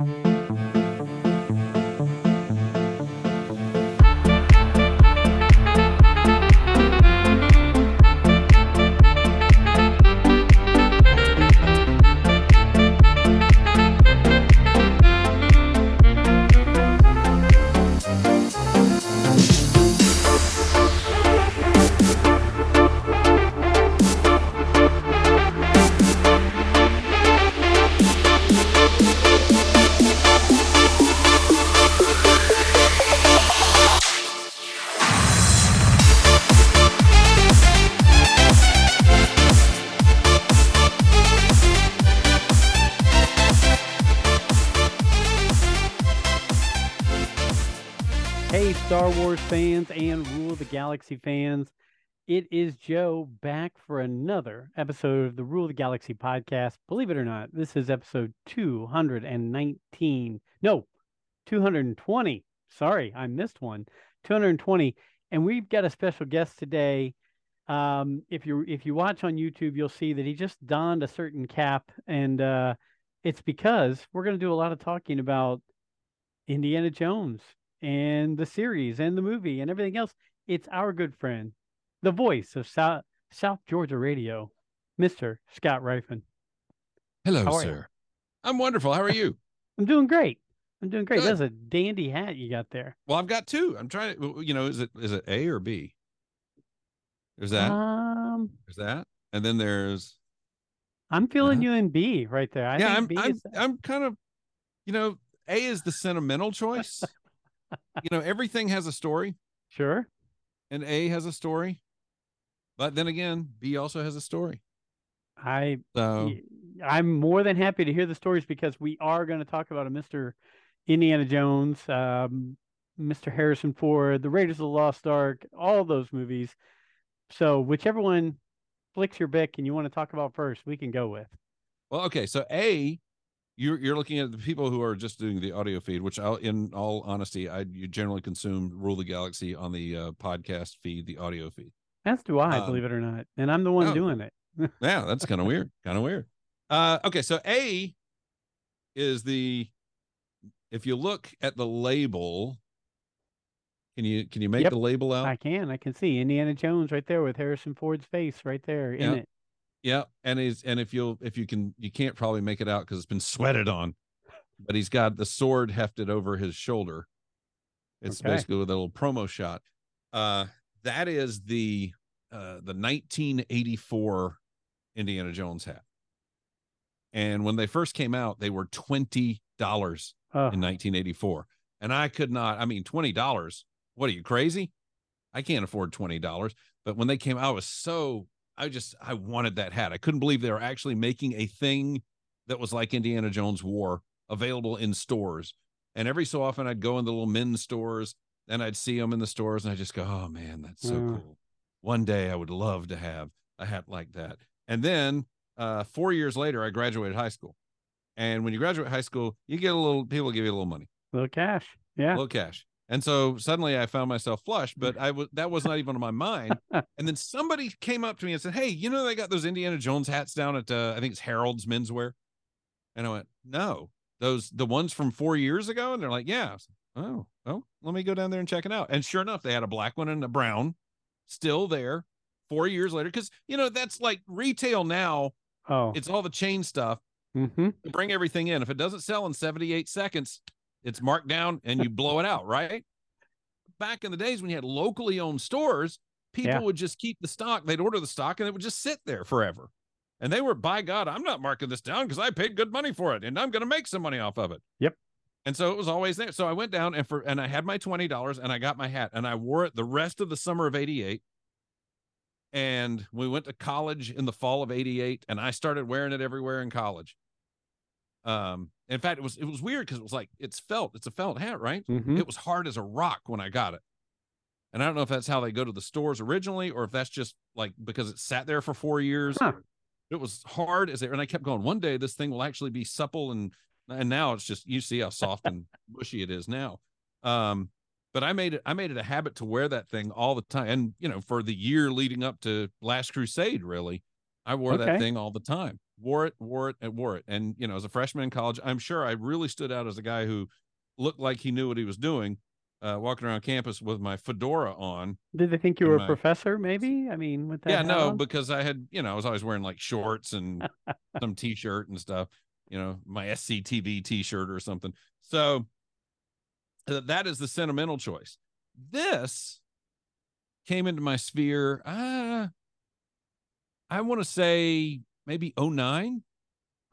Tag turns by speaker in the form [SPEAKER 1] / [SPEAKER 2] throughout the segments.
[SPEAKER 1] Hey, fans and Rule of the Galaxy fans. It is Joe back for another episode of the Rule of the Galaxy podcast. Believe it or not, this is episode 219. No, 220. Sorry, I missed one. 220. And we've got a special guest today. Um, if you if you watch on YouTube, you'll see that he just donned a certain cap, and uh, it's because we're going to do a lot of talking about Indiana Jones and the series and the movie and everything else. It's our good friend, the voice of South South Georgia Radio, Mr. Scott Ryfun.
[SPEAKER 2] Hello,
[SPEAKER 1] are you?
[SPEAKER 2] sir. I'm wonderful. How are you?
[SPEAKER 1] I'm doing great. I'm doing great.
[SPEAKER 2] Good.
[SPEAKER 1] That's a dandy hat you got there.
[SPEAKER 2] well, I've got two. I'm trying to, you know, is it is it A or B? There's that.
[SPEAKER 1] Um,
[SPEAKER 2] there's that. And then there's
[SPEAKER 1] I'm feeling
[SPEAKER 2] Uh-huh.
[SPEAKER 1] you in B right there. I
[SPEAKER 2] yeah.
[SPEAKER 1] think
[SPEAKER 2] I'm I'm I'm kind of, you know, A is the sentimental choice. You know, everything has a story,
[SPEAKER 1] sure.
[SPEAKER 2] and A has a story. But then again, B also has a story.
[SPEAKER 1] I
[SPEAKER 2] So
[SPEAKER 1] I'm more than happy to hear the stories because we are going to talk about a Mr. Indiana Jones, um, Mr. Harrison Ford, The Raiders of the Lost Ark, all those movies. So whichever one flicks your bick and you want to talk about first, we can go with.
[SPEAKER 2] Well, okay. So A, you're you're looking at the people who are just doing the audio feed, which I'll, in all honesty, I you generally consume Rule the Galaxy on the uh, podcast feed, the audio feed.
[SPEAKER 1] As do I,
[SPEAKER 2] Um,
[SPEAKER 1] believe it or not, and I'm the one
[SPEAKER 2] oh.
[SPEAKER 1] doing it.
[SPEAKER 2] Yeah, that's kind of weird. Kind of weird. Uh, okay, so A is the if you look at the label, can you can you make
[SPEAKER 1] Yep,
[SPEAKER 2] the label out?
[SPEAKER 1] I can, I can see Indiana Jones right there with Harrison Ford's face right there in it.
[SPEAKER 2] Yeah, and he's and if you'll if you can you can't probably make it out because it's been sweated on, but he's got the sword hefted over his shoulder. It's
[SPEAKER 1] Okay.
[SPEAKER 2] basically with a little promo shot. Uh, that is the uh the 1984 Indiana Jones hat. And when they first came out, they were twenty dollars
[SPEAKER 1] Oh,
[SPEAKER 2] in 1984, and I could not. I mean, twenty dollars. What are you crazy? I can't afford twenty dollars. But when they came out, I was so I just I wanted that hat. I couldn't believe they were actually making a thing that was like Indiana Jones wore available in stores. And every so often I'd go in the little men's stores and I'd see them in the stores and I just go, "Oh man, that's so
[SPEAKER 1] Mm.
[SPEAKER 2] cool." One day I would love to have a hat like that. And then uh 4 years later I graduated high school. And when you graduate high school, you get a little people give you a little money A
[SPEAKER 1] little cash. Yeah.
[SPEAKER 2] A little cash. And so suddenly I found myself flush, but I was that was not even on my mind. And then somebody came up to me and said, "Hey, you know they got those Indiana Jones hats down at uh, I think it's Harold's Menswear." And I went, "No, those the ones from four years ago." And they're like, "Yeah." Like, oh, well, let me go down there and check it out. And sure enough, they had a black one and a brown, still there, four years later. Because you know that's like retail now.
[SPEAKER 1] Oh.
[SPEAKER 2] It's all the chain stuff
[SPEAKER 1] mm-hmm.
[SPEAKER 2] bring everything in. If it doesn't sell in 78 seconds, it's marked down and you blow it out, right? Back in the days when you had locally owned stores, people
[SPEAKER 1] Yeah.
[SPEAKER 2] would just keep the stock. They'd order the stock and it would just sit there forever. And they were, by God, I'm not marking this down because I paid good money for it and I'm going to make some money off of it.
[SPEAKER 1] Yep.
[SPEAKER 2] And so it was always there. So I went down and for and I had my twenty dollars and I got my hat and I wore it the rest of the summer of '88. And we went to college in the fall of '88, and I started wearing it everywhere in college. Um, in fact, it was it was weird because it was like it's felt, it's a felt hat, right?
[SPEAKER 1] Mm-hmm.
[SPEAKER 2] It was hard as a rock when I got it. And I don't know if that's how they go to the stores originally, or if that's just like because it sat there for four years.
[SPEAKER 1] Huh.
[SPEAKER 2] It was hard as it, and I kept going. One day this thing will actually be supple, and and now it's just you see how soft and bushy it is now. Um, but I made it I made it a habit to wear that thing all the time, and you know for the year leading up to Last Crusade, really, I wore
[SPEAKER 1] Okay.
[SPEAKER 2] that thing all the time. Wore it, wore it, and wore it. And you know, as a freshman in college, I'm sure I really stood out as a guy who looked like he knew what he was doing, uh, walking around campus with my fedora on.
[SPEAKER 1] Did they think you were a
[SPEAKER 2] my-
[SPEAKER 1] professor? Maybe. I mean, with that.
[SPEAKER 2] yeah, no,
[SPEAKER 1] on?
[SPEAKER 2] because I had, you know, I was always wearing like shorts and some t-shirt and stuff, you know, my SCTV t-shirt or something. So uh, that is the sentimental choice. This came into my sphere. Uh, I want to say maybe 09.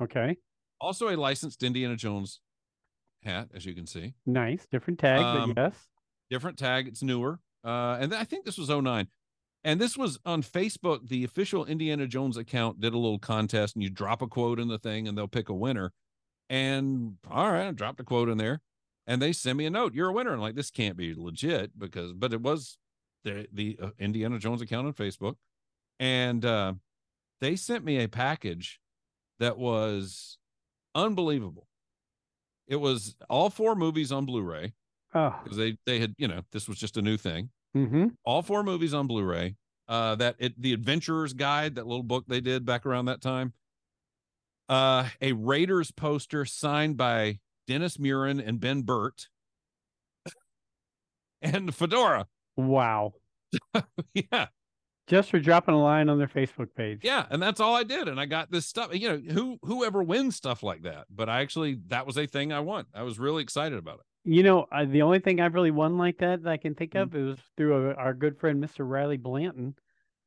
[SPEAKER 1] Okay.
[SPEAKER 2] Also a licensed Indiana Jones hat, as you can see.
[SPEAKER 1] Nice. Different tag,
[SPEAKER 2] Um,
[SPEAKER 1] but yes.
[SPEAKER 2] different tag. It's newer. Uh, and I think this was 09. And this was on Facebook. The official Indiana Jones account did a little contest, and you drop a quote in the thing, and they'll pick a winner. And all right, I dropped a quote in there, and they send me a note. You're a winner. And I'm like, this can't be legit because, but it was the the uh, Indiana Jones account on Facebook, and uh, they sent me a package that was unbelievable. It was all four movies on Blu-ray
[SPEAKER 1] Oh.
[SPEAKER 2] because they they had you know this was just a new thing
[SPEAKER 1] Mm-hmm.
[SPEAKER 2] all four movies on blu-ray uh that it the adventurers guide that little book they did back around that time uh a raiders poster signed by dennis muren and ben burtt and fedora
[SPEAKER 1] Wow.
[SPEAKER 2] yeah
[SPEAKER 1] Just for dropping a line on their Facebook page.
[SPEAKER 2] yeah and that's all i did and i got this stuff you know who whoever wins stuff like that but i actually that was a thing i won i was really excited about it
[SPEAKER 1] You know, uh, the only thing I've really won like that that I can think of is through a, our good friend Mr. Riley Blanton.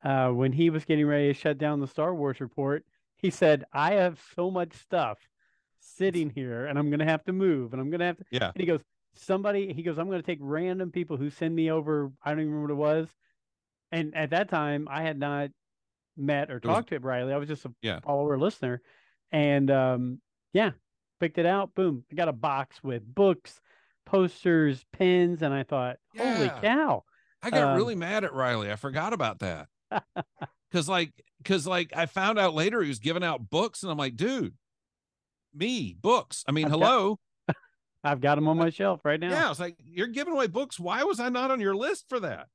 [SPEAKER 1] Uh, when he was getting ready to shut down the Star Wars report, he said, "I have so much stuff sitting here, and I'm going to have to move, and I'm going to have to."
[SPEAKER 2] Yeah.
[SPEAKER 1] And he goes, "Somebody," he goes, "I'm going to take random people who send me over. I don't even remember what it was." And at that time, I had not met or
[SPEAKER 2] was-
[SPEAKER 1] talked to Riley. I was just a
[SPEAKER 2] Yeah.
[SPEAKER 1] follower listener, and um, yeah, picked it out. Boom, I got a box with books posters, pins, and I thought, holy cow.
[SPEAKER 2] I got
[SPEAKER 1] Um,
[SPEAKER 2] really mad at Riley. I forgot about that. Cause like, cause like I found out later he was giving out books, and I'm like, dude, me books. I mean,
[SPEAKER 1] I've got-
[SPEAKER 2] hello.
[SPEAKER 1] I've got them on my shelf right now.
[SPEAKER 2] Yeah, I was like, you're giving away books. Why was I not on your list for that?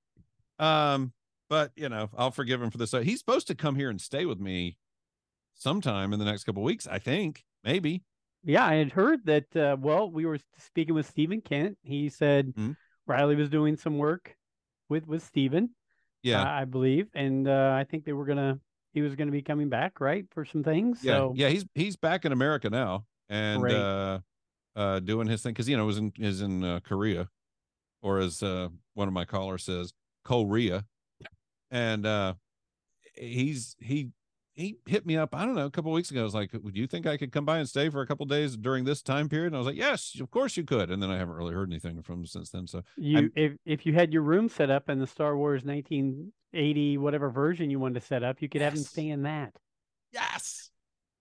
[SPEAKER 2] Um, but you know, I'll forgive him for this. Uh, He's supposed to come here and stay with me sometime in the next couple weeks. I think maybe.
[SPEAKER 1] Yeah, I had heard that. Uh, well, we were speaking with Stephen Kent. He said
[SPEAKER 2] Mhm.
[SPEAKER 1] Riley was doing some work with with Stephen,
[SPEAKER 2] Yeah,
[SPEAKER 1] I, I believe, and uh, I think they were gonna. He was gonna be coming back, right, for some things.
[SPEAKER 2] yeah,
[SPEAKER 1] So
[SPEAKER 2] yeah. He's he's back in America now and
[SPEAKER 1] Great.
[SPEAKER 2] uh, uh, doing his thing because you know was in is in uh, Korea, or as uh, one of my callers says, Korea, and uh, he's he he hit me up. I don't know a couple weeks ago. I was like, "Would you think I could come by and stay for a couple days during this time period?" And I was like, "Yes, of course you could." And then I haven't really heard anything from him since then. So
[SPEAKER 1] you,
[SPEAKER 2] I'm-
[SPEAKER 1] if if you had your room set up in the Star Wars 1980 whatever version you wanted to set up, you could have him
[SPEAKER 2] Yes.
[SPEAKER 1] stay in that.
[SPEAKER 2] yes,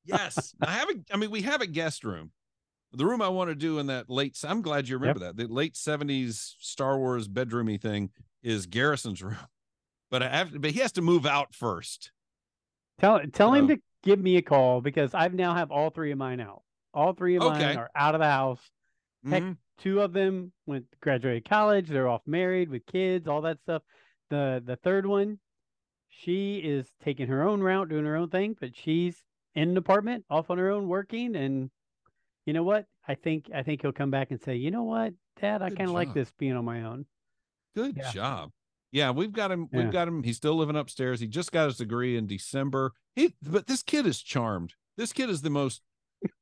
[SPEAKER 2] yes. I have a. I mean, we have a guest room. The room I want to do in that late. I'm glad you remember that. The late '70s Star Wars bedroomy thing is Garrison's room, but I have. But he has to move out first.
[SPEAKER 1] Tell tell him to give me a call because I've now have all three of mine out. All three of mine are out of the house. Heck,
[SPEAKER 2] Mhm.
[SPEAKER 1] Two of them went graduated college. They're off married with kids, all that stuff. The the third one, she is taking her own route, doing her own thing, but she's in an apartment, off on her own, working. And you know what? I think I think he'll come back and say, you know what, Dad, I kind of like this being on my own.
[SPEAKER 2] Good
[SPEAKER 1] Yeah.
[SPEAKER 2] job. Yeah, we've got him. We've got him. He's still living upstairs. He just got his degree in December. He, but this kid is charmed. This kid is the most.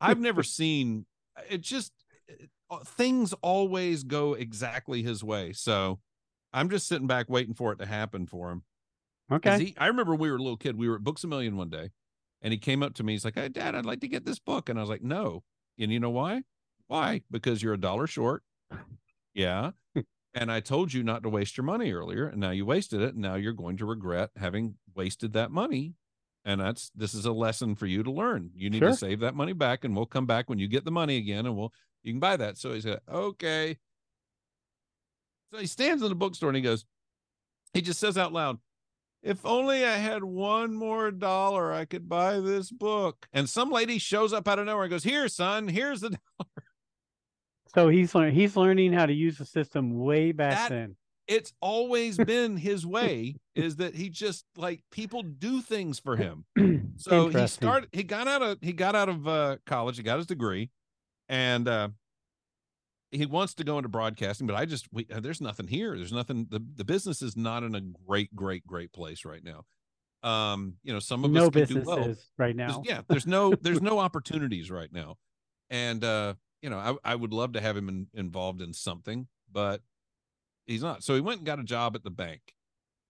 [SPEAKER 2] I've never seen. It just it- uh, things always go exactly his way. So I'm just sitting back waiting for it to happen for him.
[SPEAKER 1] Okay.
[SPEAKER 2] He, I remember when we were a little kid. We were at Books a Million one day, and he came up to me. He's like, "Hey, Dad, I'd like to get this book," and I was like, "No." And you know why? Why? Because you're a dollar short. Yeah. And I told you not to waste your money earlier, and now you wasted it, and now you're going to regret having wasted that money. And that's this is a lesson for you to learn. You need
[SPEAKER 1] Sure.
[SPEAKER 2] to save that money back, and we'll come back when you get the money again, and we'll you can buy that. So he said, "Okay." So he stands in the bookstore and he goes, he just says out loud, if only I had one more dollar, I could buy this book. And some lady shows up out of nowhere and goes, Here, son, here's the
[SPEAKER 1] So he's learning he's learning how to use the system way back
[SPEAKER 2] That-
[SPEAKER 1] then.
[SPEAKER 2] it's always been his way is that he just like people do things for him. So he started he got out of he got out of uh college, he got his degree and uh he wants to go into broadcasting, but I just we, uh, there's nothing here. There's nothing the the business is not in a great great great place right now. Um, you know, some of
[SPEAKER 1] no
[SPEAKER 2] us can do well.
[SPEAKER 1] right
[SPEAKER 2] There's-
[SPEAKER 1] now.
[SPEAKER 2] yeah, there's no there's no opportunities right now. And uh, you know, I I would love to have him in, involved in something, but he's not. So he went and got a job at the bank.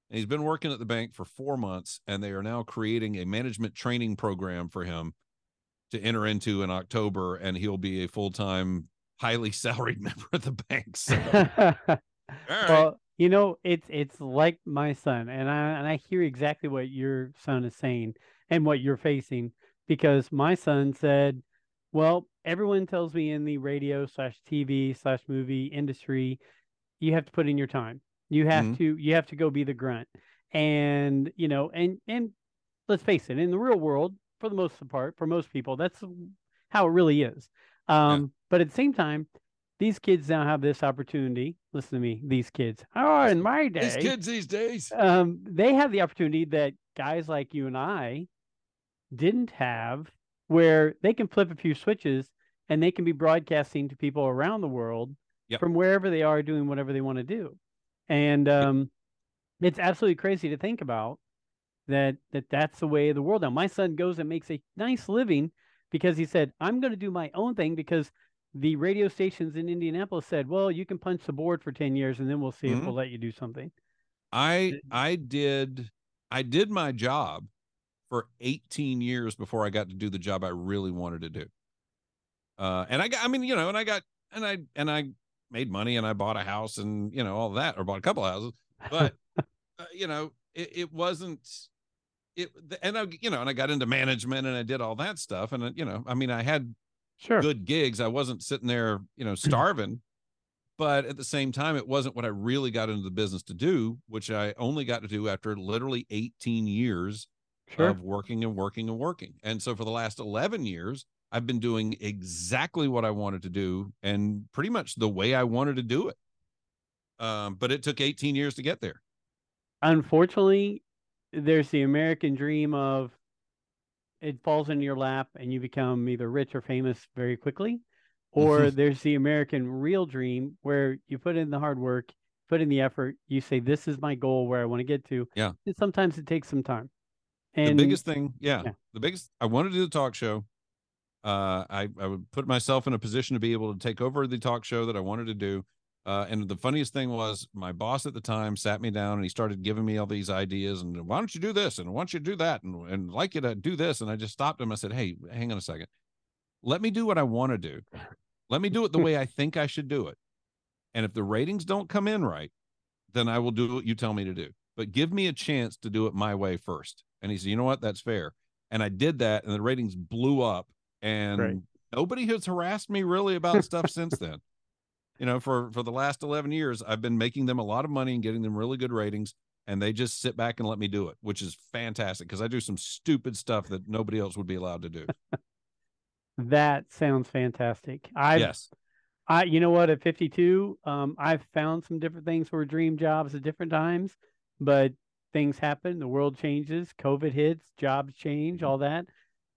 [SPEAKER 2] And he's been working at the bank for 4 months and they are now creating a management training program for him to enter into in October and he'll be a full-time highly salaried member of the bank. So, right.
[SPEAKER 1] Well, you know, it's it's like my son, and I and I hear exactly what your son is saying and what you're facing because my son said, "Well, everyone tells me in the radio slash TV slash movie industry, you have to put in your time. You have
[SPEAKER 2] Mhm.
[SPEAKER 1] to you have to go be the grunt, and you know, and and let's face it, in the real world, for the most part, for most people, that's how it really is. Um, But at the same time, these kids now have this opportunity. Listen to me, these kids. Oh, in my day,
[SPEAKER 2] These kids these days.
[SPEAKER 1] um, they have the opportunity that guys like you and I didn't have, where they can flip a few switches and they can be broadcasting to people around the world
[SPEAKER 2] Yep.
[SPEAKER 1] from wherever they are doing whatever they want to do. And um, it's absolutely crazy to think about that that that's the way of the world now. My son goes and makes a nice living because he said, "I'm going to do my own thing because the radio stations in Indianapolis said, "Well, you can punch the board for 10 years and then we'll see if
[SPEAKER 2] Mhm.
[SPEAKER 1] we'll let you do something."
[SPEAKER 2] I I did I did my job for 18 years before I got to do the job I really wanted to do. Uh, and I got I mean you know and I got and I and I made money and I bought a house and you know all that or bought a couple of houses, but uh, you know it, it wasn't it and I you know and I got into management and I did all that stuff and uh, you know I mean I had
[SPEAKER 1] Sure.
[SPEAKER 2] good gigs. I wasn't sitting there, you know, starving. but at the same time, it wasn't what I really got into the business to do, which I only got to do after literally 18 years
[SPEAKER 1] Sure.
[SPEAKER 2] of working and working and working. And so for the last 11 years, I've been doing exactly what I wanted to do and pretty much the way I wanted to do it. Um, but it took 18 years to get there.
[SPEAKER 1] Unfortunately, there's the American dream of it falls in your lap and you become either rich or famous very quickly, or there's the American real dream where you put in the hard work, put in the effort, you say, This is my goal where I want to get to.
[SPEAKER 2] Yeah.
[SPEAKER 1] And sometimes it takes some time. And
[SPEAKER 2] the biggest thing, yeah,
[SPEAKER 1] yeah.
[SPEAKER 2] the biggest. I wanted to do the talk show. Uh, I I would put myself in a position to be able to take over the talk show that I wanted to do. Uh, and the funniest thing was my boss at the time sat me down and he started giving me all these ideas and why don't you do this and why don't you do that and and like you to do this and I just stopped him. I said, hey, hang on a second, let me do what I want to do. Let me do it the way I think I should do it. And if the ratings don't come in right, then I will do what you tell me to do. But give me a chance to do it my way first. And he said, you know what? That's fair. And I did that, and the ratings blew up. And
[SPEAKER 1] Great.
[SPEAKER 2] nobody has harassed me really about stuff since then. You know, for for the last eleven years, I've been making them a lot of money and getting them really good ratings, and they just sit back and let me do it, which is fantastic because I do some stupid stuff that nobody else would be allowed to do.
[SPEAKER 1] that sounds fantastic. I
[SPEAKER 2] yes,
[SPEAKER 1] I, you know what, at 52, um, I've found some different things for dream jobs at different times, but things happen, the world changes, COVID hits, jobs change, all that.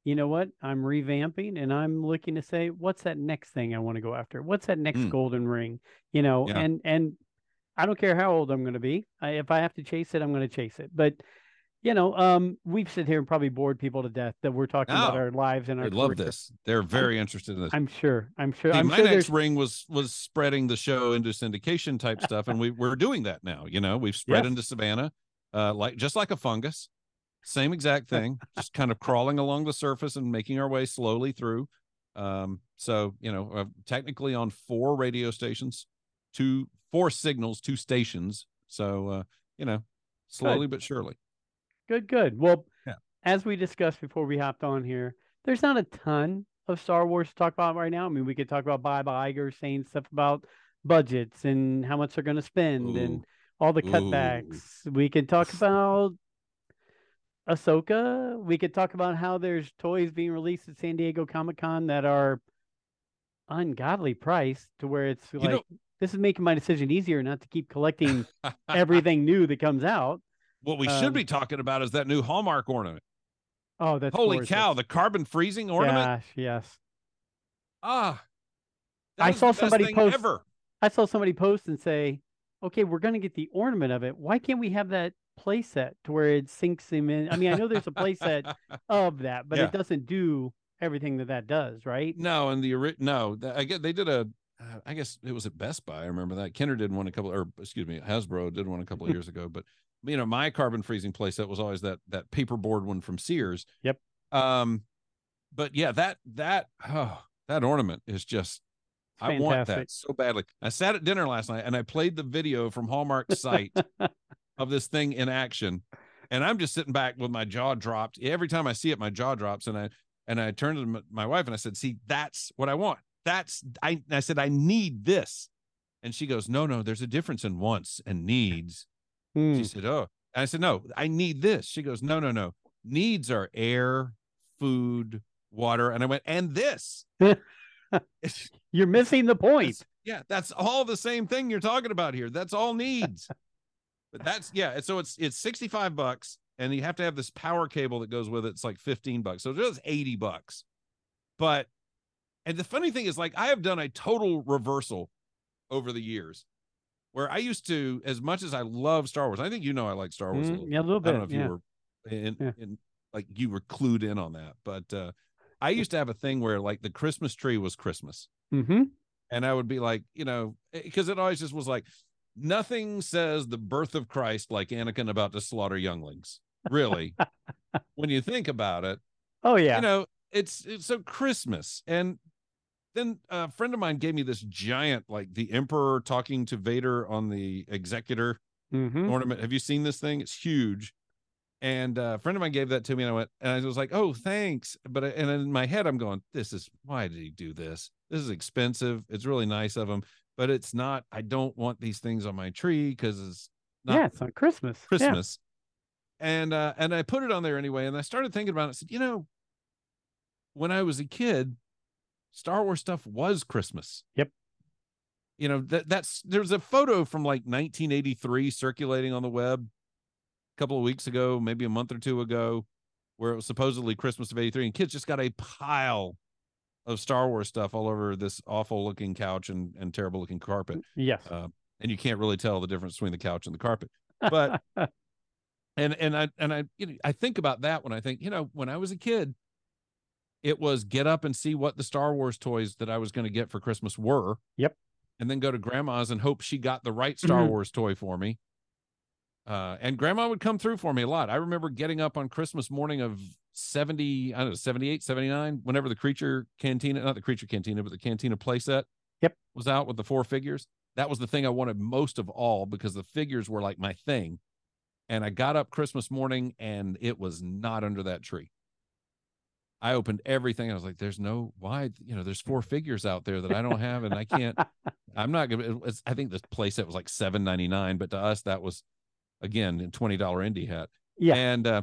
[SPEAKER 1] You know what? I'm revamping and I'm looking to say, what's that next thing I want to go after? What's that next
[SPEAKER 2] Mm.
[SPEAKER 1] golden ring? You know,
[SPEAKER 2] Yeah.
[SPEAKER 1] and and I don't care how old I'm going to be. I, if I have to chase it, I'm going to chase it. But you know, um, we've sit here and probably bored people to death that we're talking about our lives and our
[SPEAKER 2] they love this. They're very interested in this.
[SPEAKER 1] I'm sure. I'm sure.
[SPEAKER 2] See,
[SPEAKER 1] I'm
[SPEAKER 2] my
[SPEAKER 1] sure
[SPEAKER 2] next ring was was spreading the show into syndication type stuff, and we we're doing that now. You know, we've spread
[SPEAKER 1] Yes.
[SPEAKER 2] into Savannah, uh, like just like a fungus, same exact thing, just kind of crawling along the surface and making our way slowly through. Um, so you know, uh, technically on four radio stations, two four signals, two stations. So uh, you know, slowly but surely.
[SPEAKER 1] Good, good. Well,
[SPEAKER 2] Yeah.
[SPEAKER 1] as we discussed before we hopped on here, there's not a ton of Star Wars to talk about right now. I mean, we could talk about Bob Iger saying stuff about budgets and how much they're going to spend and
[SPEAKER 2] Ooh.
[SPEAKER 1] All the
[SPEAKER 2] Ooh.
[SPEAKER 1] cutbacks. We could talk about Ahsoka. We could talk about how there's toys being released at San Diego Comic Con that are ungodly priced to where it's
[SPEAKER 2] You
[SPEAKER 1] like
[SPEAKER 2] know,
[SPEAKER 1] this is making my decision easier not to keep collecting everything new that comes out.
[SPEAKER 2] What we
[SPEAKER 1] Um,
[SPEAKER 2] should be talking about is that new Hallmark ornament.
[SPEAKER 1] Oh, that's
[SPEAKER 2] Holy
[SPEAKER 1] gorgeous.
[SPEAKER 2] cow, the carbon freezing ornament.
[SPEAKER 1] Gosh, yes.
[SPEAKER 2] Ah.
[SPEAKER 1] I saw somebody post-
[SPEAKER 2] ever.
[SPEAKER 1] I saw somebody post and say, "Okay, we're going to get the ornament of it. Why can't we have that play set to where it sinks him in?" I mean, I know there's a play set of that, but
[SPEAKER 2] Yeah.
[SPEAKER 1] it doesn't do everything that that does, right?
[SPEAKER 2] No, and the no, I get they did a. uh, guess it was at Best Buy. I remember that Kenner did one a couple, or excuse me, Hasbro did one a couple of years ago. But you know, my carbon freezing playset was always that that paperboard one from Sears.
[SPEAKER 1] Yep.
[SPEAKER 2] Um, but yeah, that that oh, that ornament is just. I want that so badly. I sat at dinner last night and I played the video from Hallmark's site of this thing in action, and I'm just sitting back with my jaw dropped. Every time I see it, my jaw drops, and I and I turned to my wife and I said, "See, that's what I want. That's I." I said, "I need this," and she goes, "No, no, there's a difference in wants and needs."
[SPEAKER 1] Hmm.
[SPEAKER 2] She said, "Oh," and I said, "No, I need this." She goes, "No, no, no. Needs are air, food, water," and I went, "And this."
[SPEAKER 1] You're missing the point.
[SPEAKER 2] that's- yeah, that's all the same thing you're talking about here. That's all needs. but that's yeah. So it's it's 65 bucks, and you have to have this power cable that goes with it. It's like 15 bucks. So it's just 80 bucks. But and the funny thing is, like, I have done a total reversal over the years where I used to, as much as I love Star Wars, I think you know I like Star Wars a
[SPEAKER 1] Mm,
[SPEAKER 2] little
[SPEAKER 1] yeah, a little bit.
[SPEAKER 2] I don't know if
[SPEAKER 1] yeah.
[SPEAKER 2] you were in,
[SPEAKER 1] Yeah.
[SPEAKER 2] in like you were clued in on that, but uh I used to have a thing where like the Christmas tree was Christmas.
[SPEAKER 1] Mm-hmm.
[SPEAKER 2] And I would be like, you know, because it always just was like nothing says the birth of Christ like Anakin about to slaughter younglings. Really. when you think about it,
[SPEAKER 1] Oh yeah.
[SPEAKER 2] you know, it's it's so Christmas. And then a friend of mine gave me this giant, like the Emperor talking to Vader on the Executor
[SPEAKER 1] mm-hmm.
[SPEAKER 2] ornament. Have you seen this thing? It's huge. And uh, a friend of mine gave that to me, and I went, and I was like, "Oh, thanks." But I, and in my head, I'm going, "This is why did he do this? This is expensive. It's really nice of him, but it's not. I don't want these things on my tree because it's not
[SPEAKER 1] yeah, it's on Christmas. Yeah.
[SPEAKER 2] Christmas." And uh, and I put it on there anyway, and I started thinking about it. I said, "You know, when I was a kid, Star Wars stuff was Christmas."
[SPEAKER 1] Yep.
[SPEAKER 2] You know that that's there's a photo from like 1983 circulating on the web couple of weeks ago, maybe a month or two ago, where it was supposedly Christmas of 83 and kids just got a pile of Star Wars stuff all over this awful looking couch and, and terrible looking carpet.
[SPEAKER 1] Yes.
[SPEAKER 2] Uh, and you can't really tell the difference between the couch and the carpet. But and and I and I you know, I think about that when I think, you know, when I was a kid, it was get up and see what the Star Wars toys that I was going to get for Christmas were.
[SPEAKER 1] Yep.
[SPEAKER 2] And then go to grandma's and hope she got the right Star
[SPEAKER 1] Mhm.
[SPEAKER 2] Wars toy for me. Uh, and grandma would come through for me a lot. I remember getting up on Christmas morning of 70, I don't know, 78, 79, whenever the creature cantina, not the creature cantina, but the cantina playset
[SPEAKER 1] Yep.
[SPEAKER 2] was out with the four figures. That was the thing I wanted most of all because the figures were like my thing. And I got up Christmas morning and it was not under that tree. I opened everything. I was like, there's no why, you know, there's four figures out there that I don't have and I can't, I'm not gonna, it was, I think this playset was like seven ninety nine, but to us, that was again, a $20 indie hat.
[SPEAKER 1] Yeah.
[SPEAKER 2] And uh,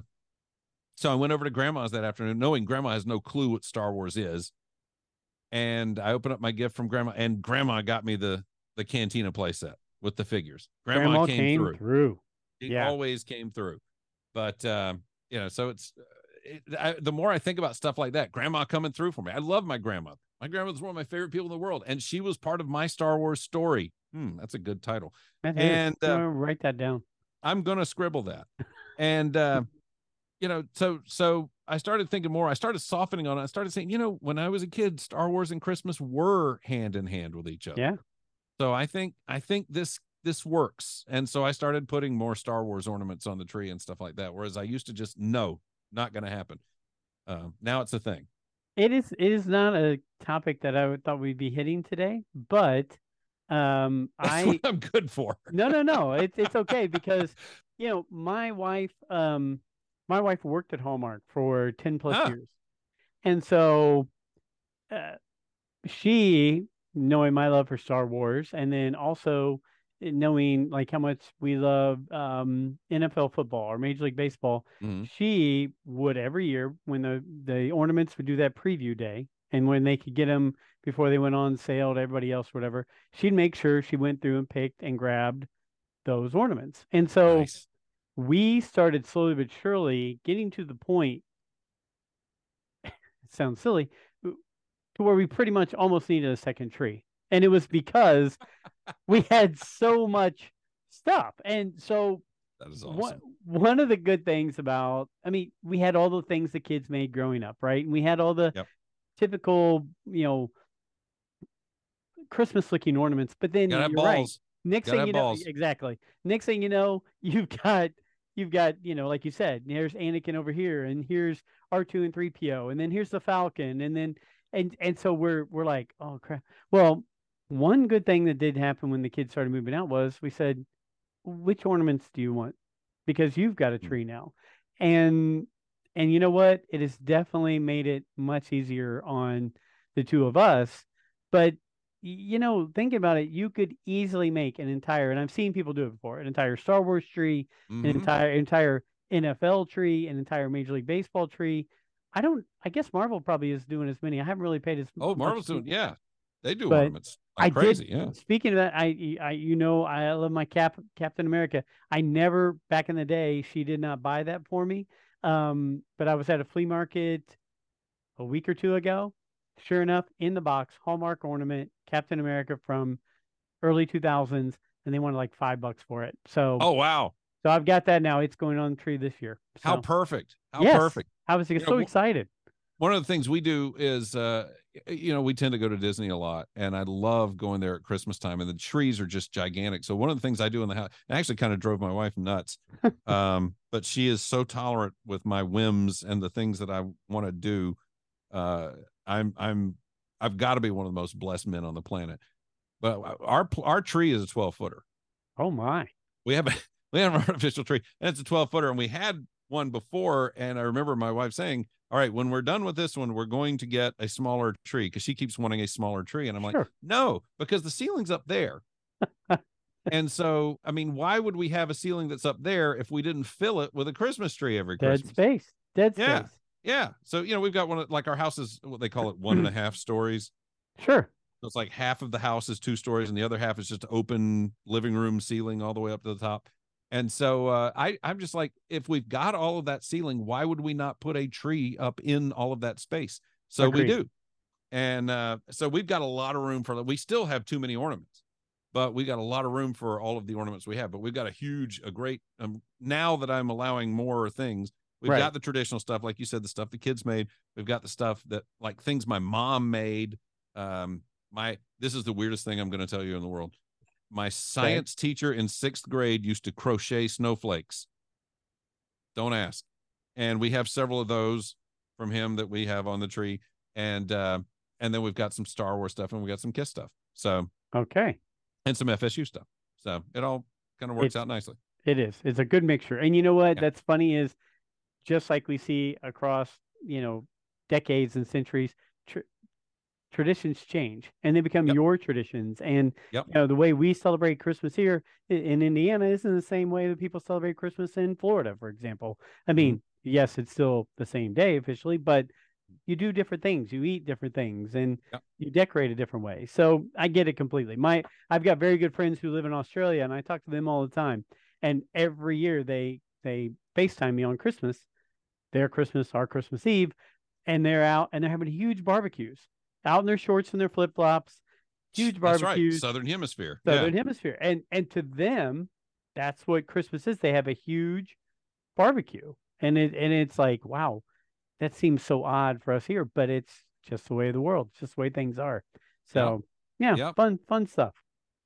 [SPEAKER 2] so I went over to grandma's that afternoon, knowing grandma has no clue what Star Wars is. And I opened up my gift from grandma, and grandma got me the the Cantina playset with the figures. Grandma,
[SPEAKER 1] Grandma
[SPEAKER 2] came,
[SPEAKER 1] came
[SPEAKER 2] through.
[SPEAKER 1] through.
[SPEAKER 2] It
[SPEAKER 1] Yeah.
[SPEAKER 2] always came through. But um, you know, so it's uh, it, I, the more I think about stuff like that, grandma coming through for me. I love my grandmother. My grandmother's one of my favorite people in the world, and she was part of my Star Wars story. Hmm, that's a good title.
[SPEAKER 1] That.
[SPEAKER 2] And, uh,
[SPEAKER 1] write that down.
[SPEAKER 2] I'm gonna scribble that. And uh, you know, so so I started thinking more. I started softening on it. I started saying, you know, when I was a kid, Star Wars and Christmas were hand in hand with each other.
[SPEAKER 1] Yeah.
[SPEAKER 2] So I think I think this this works. And so I started putting more Star Wars ornaments on the tree and stuff like that. Whereas I used to just no, not gonna happen. Um, now it's a thing.
[SPEAKER 1] It is it is not a topic that I thought we'd be hitting today, but um
[SPEAKER 2] That's
[SPEAKER 1] I
[SPEAKER 2] what I'm good for.
[SPEAKER 1] no no no it's it's okay because you know my wife um my wife worked at Hallmark for 10 plus
[SPEAKER 2] Ah.
[SPEAKER 1] years. And so uh, she knowing my love for Star Wars and then also knowing like how much we love um NFL football or Major League Baseball
[SPEAKER 2] Mhm.
[SPEAKER 1] she would every year when the the ornaments would do that preview day and when they could get them before they went on sale to everybody else, whatever, she'd make sure she went through and picked and grabbed those ornaments. And so
[SPEAKER 2] Nice.
[SPEAKER 1] we started slowly but surely getting to the point. It sounds silly, to where we pretty much almost needed a second tree, and it was because we had so much stuff. And so
[SPEAKER 2] That is awesome.
[SPEAKER 1] one one of the good things about I mean, we had all the things the kids made growing up, right? And we had all the
[SPEAKER 2] Yep.
[SPEAKER 1] typical, you know, Christmas looking ornaments. But then you're right. Next
[SPEAKER 2] Gotta
[SPEAKER 1] thing you know,
[SPEAKER 2] balls.
[SPEAKER 1] exactly. Next thing you know, you've got you've got you know, like you said, here's Anakin over here, and here's R two and three PO, and then here's the Falcon, and then and and so we're we're like, oh crap. Well, one good thing that did happen when the kids started moving out was we said, which ornaments do you want? Because you've got a
[SPEAKER 2] Hmm.
[SPEAKER 1] tree now, and and you know what? It has definitely made it much easier on the two of us. But you know, thinking about it, you could easily make an entire, and I've seen people do it before, an entire Star Wars tree, an
[SPEAKER 2] Mhm.
[SPEAKER 1] entire entire NFL tree, an entire Major League Baseball tree. I don't. I guess Marvel probably is doing as many. I haven't really paid as
[SPEAKER 2] Oh, Marvel's doing yeah. They do
[SPEAKER 1] But
[SPEAKER 2] ornaments like
[SPEAKER 1] I
[SPEAKER 2] crazy.
[SPEAKER 1] did.
[SPEAKER 2] Yeah.
[SPEAKER 1] Speaking of that, I, I, you know, I love my Cap Captain America. I never back in the day, she did not buy that for me. Um, but I was at a flea market a week or two ago. Sure enough, in the box, Hallmark ornament, Captain America from early 2000s, and they wanted like five bucks for it. So,
[SPEAKER 2] Oh wow.
[SPEAKER 1] so I've got that now. It's going on the tree this year.
[SPEAKER 2] How perfect. How
[SPEAKER 1] Yes.
[SPEAKER 2] perfect.
[SPEAKER 1] I was so excited.
[SPEAKER 2] one of the things we do is uh you know we tend to go to disney a lot and i love going there at christmas time and the trees are just gigantic so one of the things i do in the house actually kind of drove my wife nuts um but she is so tolerant with my whims and the things that i want to do uh i'm i'm i've got to be one of the most blessed men on the planet but our our tree is a 12 footer
[SPEAKER 1] Oh my.
[SPEAKER 2] we have a we have an artificial tree and it's a 12 footer and we had one before and i remember my wife saying all right when we're done with this one we're going to get a smaller tree because she keeps wanting a smaller tree and i'm like no because the ceiling's up there and so i mean why would we have a ceiling that's up there if we didn't fill it with a christmas tree every
[SPEAKER 1] Dead
[SPEAKER 2] christmas Dead
[SPEAKER 1] space. Dead space.
[SPEAKER 2] Yeah. Yeah so you know we've got one of- like our house is what they call it one and a half stories
[SPEAKER 1] Sure.
[SPEAKER 2] so it's like half of the house is two stories and the other half is just open living room ceiling all the way up to the top. And so uh, I, I'm just like, if we've got all of that ceiling, why would we not put a tree up in all of that space? So we do. And uh, so we've got a lot of room for, that. we still have too many ornaments, but we got a lot of room for all of the ornaments we have. But we've got a huge, a great, um, now that I'm allowing more things, we've
[SPEAKER 1] Right.
[SPEAKER 2] got the traditional stuff, like you said, the stuff the kids made. We've got the stuff that, like things my mom made. Um, my this is the weirdest thing I'm going to tell you in the world. My science teacher in sixth grade used to crochet snowflakes. Don't ask. And we have several of those from him that we have on the tree, and uh, and then we've got some Star Wars stuff and we got some Kiss stuff. So
[SPEAKER 1] Okay.
[SPEAKER 2] and some FSU stuff. So it all kind of works
[SPEAKER 1] It's-
[SPEAKER 2] out nicely.
[SPEAKER 1] It is. It's a good mixture. And you know what?
[SPEAKER 2] Yeah.
[SPEAKER 1] That's funny is just like we see across, you know, decades and centuries, tr- traditions change and they become
[SPEAKER 2] Yep.
[SPEAKER 1] your traditions. And
[SPEAKER 2] Yep.
[SPEAKER 1] you know, the way we celebrate Christmas here i- in Indiana isn't the same way that people celebrate Christmas in Florida, for example. I mean, mm-hmm. yes, it's still the same day officially, but mm-hmm. you do different things, you eat different things, and
[SPEAKER 2] Yep.
[SPEAKER 1] you decorate a different way. So I get it completely. My I've got very good friends who live in Australia, and I talk to them all the time. And every year they they FaceTime me on Christmas, their Christmas, our Christmas Eve, and they're out and they're having huge barbecues, out in their shorts and their flip flops, huge
[SPEAKER 2] That's right.
[SPEAKER 1] barbecues,
[SPEAKER 2] Southern Hemisphere.
[SPEAKER 1] Southern
[SPEAKER 2] yeah.
[SPEAKER 1] Hemisphere, and and to them, that's what Christmas is. They have a huge barbecue, and it and it's like, wow, that seems so odd for us here, but it's just the way of the world. It's just the way things are. So yeah,
[SPEAKER 2] Yep.
[SPEAKER 1] fun fun stuff.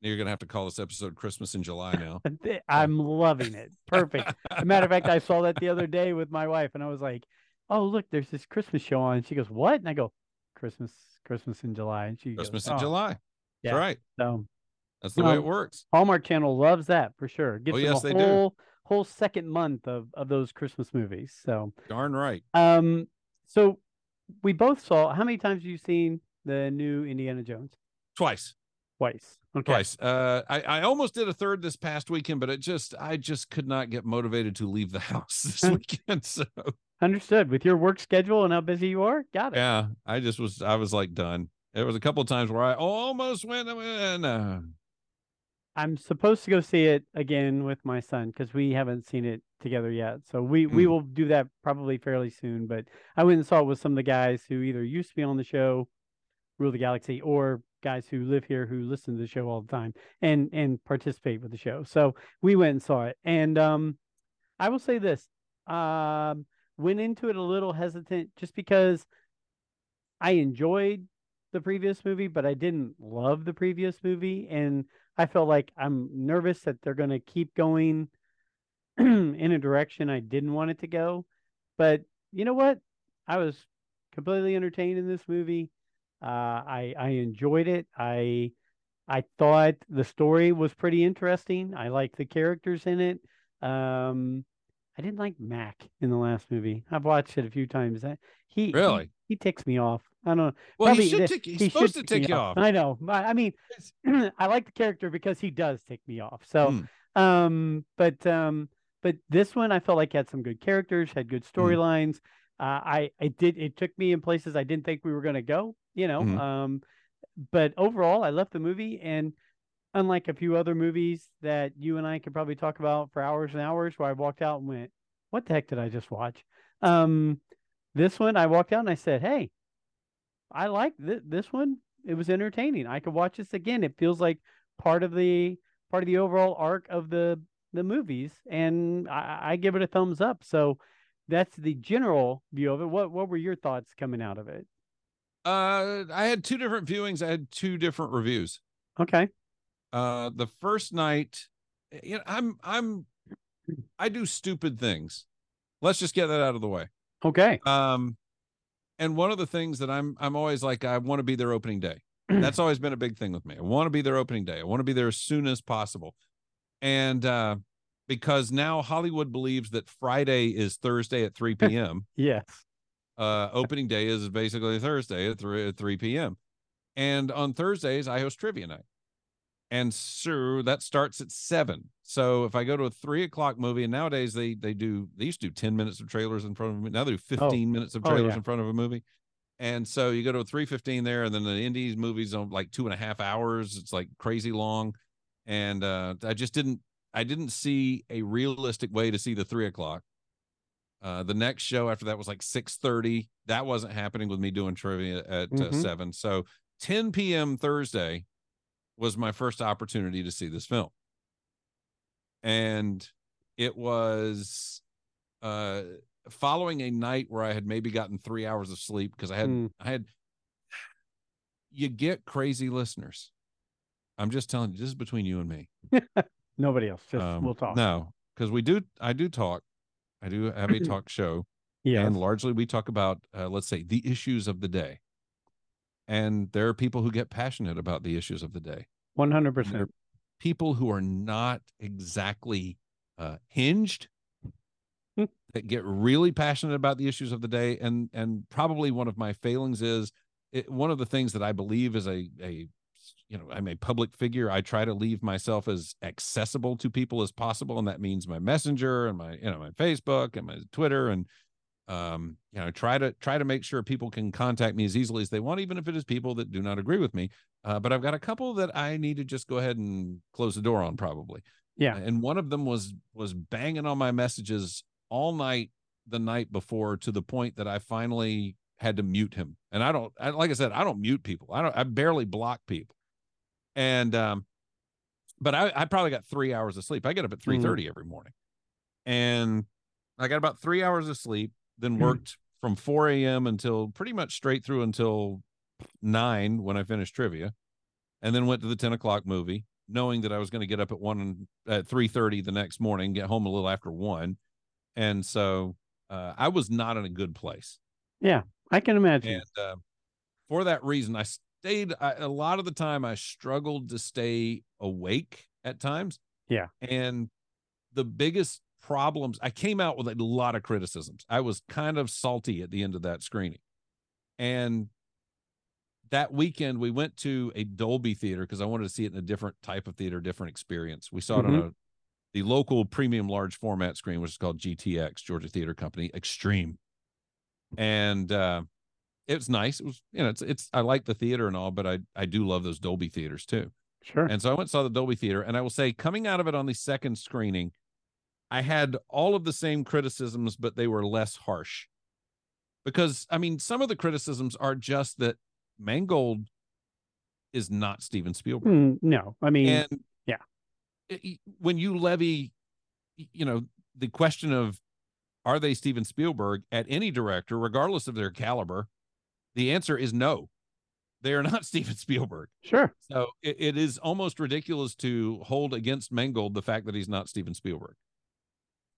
[SPEAKER 2] You're gonna have to call this episode Christmas in July now.
[SPEAKER 1] I'm loving it. Perfect. As a matter of fact, I saw that the other day with my wife, and I was like, "Oh, look, there's this Christmas show on." She goes, "What?" And I go, "Christmas, Christmas in July." And she
[SPEAKER 2] Christmas
[SPEAKER 1] goes,
[SPEAKER 2] in
[SPEAKER 1] "Oh."
[SPEAKER 2] July.
[SPEAKER 1] Yeah.
[SPEAKER 2] That's right.
[SPEAKER 1] So
[SPEAKER 2] That's the way it
[SPEAKER 1] Um,
[SPEAKER 2] works.
[SPEAKER 1] Hallmark Channel loves that for sure. Gives
[SPEAKER 2] Oh,
[SPEAKER 1] them
[SPEAKER 2] yes,
[SPEAKER 1] a
[SPEAKER 2] they do.
[SPEAKER 1] whole whole second month of of those Christmas movies. So,
[SPEAKER 2] Darn right.
[SPEAKER 1] um, so we both saw. How many times have you seen the new Indiana Jones?
[SPEAKER 2] Twice.
[SPEAKER 1] Twice. Okay.
[SPEAKER 2] Twice. Uh, I, I almost did a third this past weekend, but it just I just could not get motivated to leave the house this weekend. So
[SPEAKER 1] Understood. With your work schedule and how busy you are, got it.
[SPEAKER 2] Yeah, I just was. I was like done. There was a couple of times where I almost went. Uh,
[SPEAKER 1] I'm supposed to go see it again with my son because we haven't seen it together yet. So we we
[SPEAKER 2] Mm.
[SPEAKER 1] will do that probably fairly soon. But I went and saw it with some of the guys who either used to be on the show, Rule the Galaxy, or guys who live here who listen to the show all the time and and participate with the show. So we went and saw it. And um I will say this. Um went into it a little hesitant just because I enjoyed the previous movie, but I didn't love the previous movie and I felt like I'm nervous that they're going to keep going in a direction I didn't want it to go. But you know what? I was completely entertained in this movie. Uh, I I enjoyed it. I I thought the story was pretty interesting. I liked the characters in it. Um, I didn't like Mac in the last movie. I've watched it a few times. That he he-
[SPEAKER 2] Really?
[SPEAKER 1] he, ticks me off. I don't know.
[SPEAKER 2] well,
[SPEAKER 1] Probably
[SPEAKER 2] he should. Tick, he's
[SPEAKER 1] he
[SPEAKER 2] supposed to tick you off.
[SPEAKER 1] I know. I I mean, I like the character because he does tick me off. So,
[SPEAKER 2] Hmm.
[SPEAKER 1] um, but um, but this one I felt like had some good characters, had good
[SPEAKER 2] Hmm.
[SPEAKER 1] storylines. Uh, I I did it took me in places I didn't think we were going to go. You know,
[SPEAKER 2] Mhm.
[SPEAKER 1] um, but overall I left the movie and. Unlike a few other movies that you and I could probably talk about for hours and hours, where I walked out and went, "What the heck did I just watch?" Um, this one, I walked out and I said, "Hey, I like th- this one. It was entertaining. I could watch this again. It feels like part of the part of the overall arc of the the movies, and I, I give it a thumbs up. So that's the general view of it. What what were your thoughts coming out of it?
[SPEAKER 2] Uh, I had two different viewings. I had two different reviews.
[SPEAKER 1] Okay,
[SPEAKER 2] Uh, the first night, you know, I'm I'm I do stupid things. Let's just get that out of the way.
[SPEAKER 1] okay,
[SPEAKER 2] Um, and one of the things that I'm I'm always like I want to be their opening day. That's always been a big thing with me. I want to be their opening day. I want to be there as soon as possible. And uh because now Hollywood believes that Friday is Thursday at 3 p.m.
[SPEAKER 1] yes,
[SPEAKER 2] uh opening day is basically Thursday at 3 at 3 p.m. And on Thursdays I host trivia night. And so that starts at seven. So if I go to a three o'clock movie, and nowadays they they do they used to do 10 minutes of trailers in front of me. Now they do 15 minutes of
[SPEAKER 1] Oh,
[SPEAKER 2] trailers
[SPEAKER 1] yeah.
[SPEAKER 2] in front of a movie. And so you go to a 315 there, and then the indies movies on like two and a half hours. It's like crazy long. And uh I just didn't I didn't see a realistic way to see the three o'clock. Uh, the next show after that was like 6:30. That wasn't happening with me doing trivia at uh,
[SPEAKER 1] Mhm.
[SPEAKER 2] 7. So 10 p.m. Thursday was my first opportunity to see this film. And it was uh following a night where I had maybe gotten 3 hours of sleep because I had
[SPEAKER 1] Mm.
[SPEAKER 2] I had you get crazy listeners. I'm just telling you, this is between you and me.
[SPEAKER 1] nobody else. Just
[SPEAKER 2] Um,
[SPEAKER 1] we'll talk.
[SPEAKER 2] No, because we do. I do talk. I do have a talk show,
[SPEAKER 1] Yeah.
[SPEAKER 2] and largely we talk about, uh, let's say, the issues of the day. And there are people who get passionate about the issues of the day.
[SPEAKER 1] one hundred
[SPEAKER 2] And there
[SPEAKER 1] percent.
[SPEAKER 2] are people who are not exactly uh, hinged
[SPEAKER 1] Hmm.
[SPEAKER 2] that get really passionate about the issues of the day. And and probably one of my failings is it, one of the things that I believe is a a you know I'm a public figure. I try to leave myself as accessible to people as possible, and that means my messenger and my you know my Facebook and my Twitter and um you know try to try to make sure people can contact me as easily as they want even if it is people that do not agree with me uh, but i've got a couple that i need to just go ahead and close the door on probably
[SPEAKER 1] Yeah.
[SPEAKER 2] and one of them was was banging on my messages all night the night before to the point that i finally had to mute him. And i don't I, like i said i don't mute people. I don't i barely block people. And um but i i probably got three hours of sleep. I get up at 3 every morning. And i got about three hours of sleep then
[SPEAKER 1] Mhm.
[SPEAKER 2] worked from 4 a.m until pretty much straight through until 9 when i finished trivia. And then went to the 10 o'clock movie knowing that i was going to get up at 1 at 3.30 the next morning get home a little after 1 and so uh, i was not in a good place
[SPEAKER 1] I can imagine.
[SPEAKER 2] and uh, for that reason i stayed I, a lot of the time i struggled to stay awake at times.
[SPEAKER 1] Yeah.
[SPEAKER 2] and the biggest problems i came out with a lot of criticisms. I was kind of salty at the end of that screening. And that weekend we went to a dolby theater because i wanted to see it in a different type of theater different experience. We saw it on a the local premium large format screen which is called gtx georgia theater company extreme and uh, it was nice. It was you know it's it's I like the theater and all, but I I do love those Dolby theaters too.
[SPEAKER 1] Sure.
[SPEAKER 2] And so I went and saw the Dolby theater, and I will say, coming out of it on the second screening, I had all of the same criticisms, but they were less harsh. Because I mean, some of the criticisms are just that Mangold is not Steven Spielberg.
[SPEAKER 1] Mm, no, I mean,
[SPEAKER 2] and
[SPEAKER 1] yeah.
[SPEAKER 2] it- when you levy you know the question of are they steven spielberg at any director regardless of their caliber the answer is no they are not steven spielberg
[SPEAKER 1] sure.
[SPEAKER 2] so it, it is almost ridiculous to hold against mangold the fact that he's not steven spielberg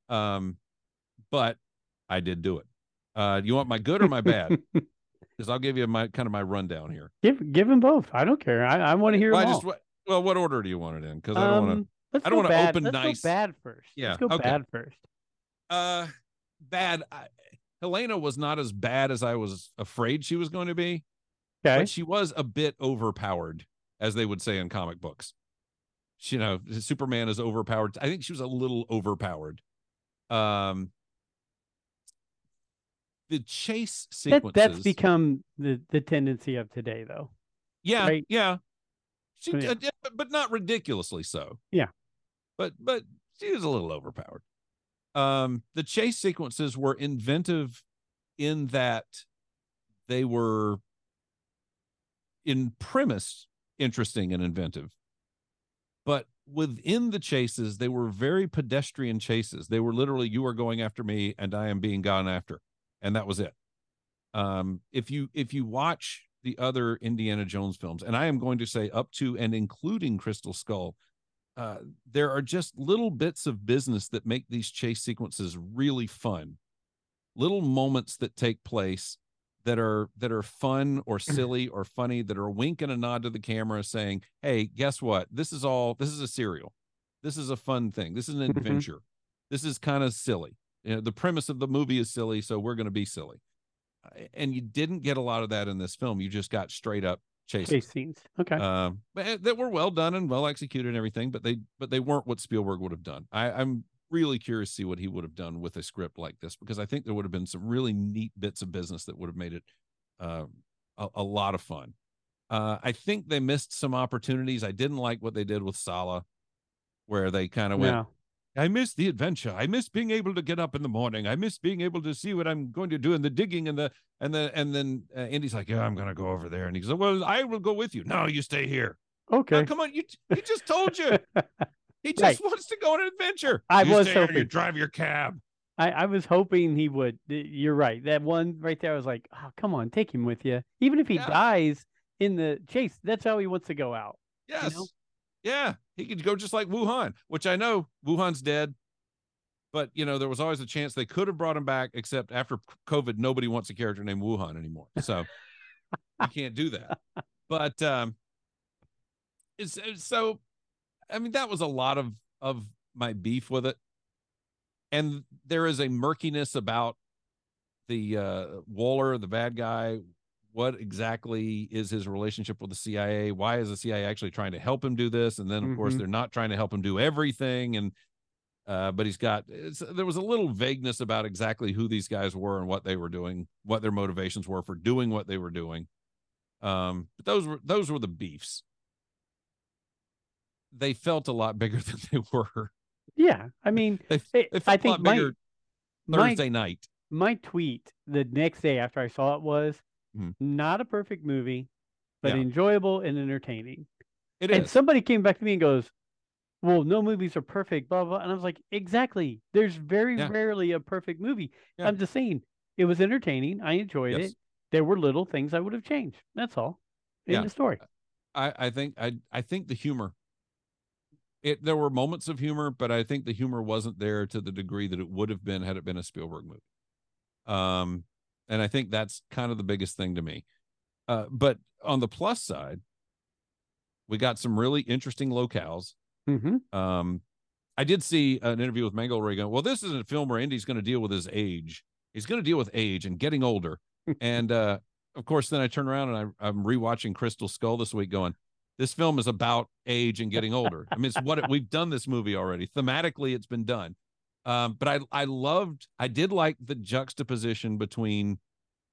[SPEAKER 2] um but i did do it uh you want my good or my bad because i'll give you my kind of my rundown here
[SPEAKER 1] give give them both. I don't care. I, I want to hear
[SPEAKER 2] well, I just well what order do you want it in because i don't want to
[SPEAKER 1] Um,
[SPEAKER 2] I don't wanna open
[SPEAKER 1] let's
[SPEAKER 2] nice.
[SPEAKER 1] Go bad first.
[SPEAKER 2] Yeah,
[SPEAKER 1] Let's go
[SPEAKER 2] okay.
[SPEAKER 1] bad first.
[SPEAKER 2] uh bad I, helena was not as bad as i was afraid she was going to be
[SPEAKER 1] Okay.
[SPEAKER 2] but she was a bit overpowered as they would say in comic books she, you know superman is overpowered i think she was a little overpowered um the chase
[SPEAKER 1] That, that's become the the tendency of today, though.
[SPEAKER 2] yeah
[SPEAKER 1] right?
[SPEAKER 2] yeah she
[SPEAKER 1] Yeah.
[SPEAKER 2] uh, but not ridiculously so
[SPEAKER 1] Yeah.
[SPEAKER 2] but but she was a little overpowered um the chase sequences were inventive in that they were in premise interesting and inventive. But within the chases they were very pedestrian chases. They were literally you are going after me and i am being gone after and that was it. Um if you if you watch the other indiana jones films and i am going to say up to and including crystal skull uh, there are just little bits of business that make these chase sequences really fun. Little moments that take place that are that are fun or silly or funny that are a wink and a nod to the camera saying hey guess what? This is all this is a serial. This is a fun thing. This is an
[SPEAKER 1] Mhm.
[SPEAKER 2] adventure. This is kind of silly. You know, the premise of the movie is silly so we're going to be silly. And you didn't get a lot of that in this film. You just got straight up chase
[SPEAKER 1] Chase scenes. Okay.
[SPEAKER 2] um, but eh, that were well done and well executed and everything, but they but they weren't what Spielberg would have done. I, I'm really curious to see what he would have done with a script like this because I think there would have been some really neat bits of business that would have made it uh, a, a lot of fun. Uh, I think they missed some opportunities. I didn't like what they did with Sallah, where they kind of went. I miss the adventure. I miss being able to get up in the morning. I miss being able to see what I'm going to do in the digging and the and the and then uh, Andy's like, yeah, I'm going to go over there, and he goes, well, I will go with you. No, you stay here. Oh,
[SPEAKER 1] Okay.
[SPEAKER 2] come on, you he just told you. He just
[SPEAKER 1] Right.
[SPEAKER 2] wants to go on an adventure.
[SPEAKER 1] I
[SPEAKER 2] You
[SPEAKER 1] was
[SPEAKER 2] here, You drive your cab.
[SPEAKER 1] I, I was hoping he would. You're right. That one right there, I was like, oh, come on, take him with you. Even if he
[SPEAKER 2] Yeah.
[SPEAKER 1] dies in the chase, that's how he wants to go out.
[SPEAKER 2] Yes.
[SPEAKER 1] know?
[SPEAKER 2] Yeah. He could go just like Wuhan, which I know Wuhan's dead. But you know, there was always a chance they could have brought him back, except after COVID, nobody wants a character named Wuhan anymore. So you can't do that. But um it's, it's so I mean, that was a lot of of my beef with it. And there is a murkiness about the uh Voller, the bad guy. What exactly is his relationship with the CIA? Why is the CIA actually trying to help him do this? And then, of course,
[SPEAKER 1] Mhm.
[SPEAKER 2] they're not trying to help him do everything. And uh, but he's got it's, there was a little vagueness about exactly who these guys were and what they were doing, what their motivations were for doing what they were doing. Um, but those were those were the beefs. They felt a lot bigger than they were.
[SPEAKER 1] Yeah. I mean,
[SPEAKER 2] They, they felt
[SPEAKER 1] I
[SPEAKER 2] a
[SPEAKER 1] think
[SPEAKER 2] lot bigger
[SPEAKER 1] my
[SPEAKER 2] Thursday night.
[SPEAKER 1] my tweet the next day after I saw it was
[SPEAKER 2] Mhm.
[SPEAKER 1] not a perfect movie, but
[SPEAKER 2] Yeah.
[SPEAKER 1] enjoyable and entertaining.
[SPEAKER 2] It
[SPEAKER 1] and
[SPEAKER 2] is.
[SPEAKER 1] somebody came back to me and goes, "Well, no movies are perfect." Blah blah. And I was like, "Exactly. There's very
[SPEAKER 2] Yeah.
[SPEAKER 1] rarely a perfect movie."
[SPEAKER 2] Yeah.
[SPEAKER 1] I'm just saying it was entertaining. I enjoyed
[SPEAKER 2] Yes.
[SPEAKER 1] it. There were little things I would have changed. That's all. In
[SPEAKER 2] Yeah.
[SPEAKER 1] the story.
[SPEAKER 2] I, I think I I think the humor. It there were moments of humor, but I think the humor wasn't there to the degree that it would have been had it been a Spielberg movie. Um, and I think that's kind of the biggest thing to me. Uh, but on the plus side, we got some really interesting locales.
[SPEAKER 1] Mm-hmm.
[SPEAKER 2] Um, I did see an interview with Mangold where he go, well, this isn't a film where Indy's going to deal with his age. He's going to deal with age and getting older. and uh, of course, then I turn around and I, I'm rewatching Crystal Skull this week, going, this film is about age and getting older. I mean, it's what it, we've done this movie already. Thematically, it's been done. Um, but I I loved, I did like the juxtaposition between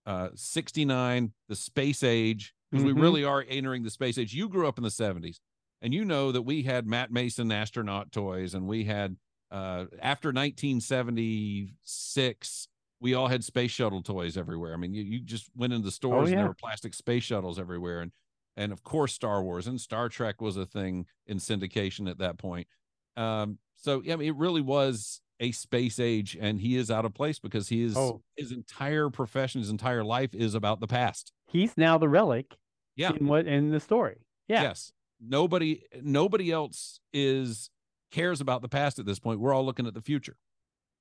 [SPEAKER 2] uh 69 the space age because
[SPEAKER 1] Mhm.
[SPEAKER 2] we really are entering the space age you grew up in the 70s and you know that we had matt mason astronaut toys and we had uh after 1976 we all had space shuttle toys everywhere i mean you, you just went into the stores and
[SPEAKER 1] yeah.
[SPEAKER 2] there were plastic space shuttles everywhere and and of course star wars and star trek was a thing in syndication at that point um so yeah I mean, it really was a space age and he is out of place because he is
[SPEAKER 1] Oh.
[SPEAKER 2] his entire profession his entire life is about the past
[SPEAKER 1] He's now the relic.
[SPEAKER 2] Yeah.
[SPEAKER 1] In what in the story? Yeah.
[SPEAKER 2] yes nobody nobody else is cares about the past at this point we're all looking at the future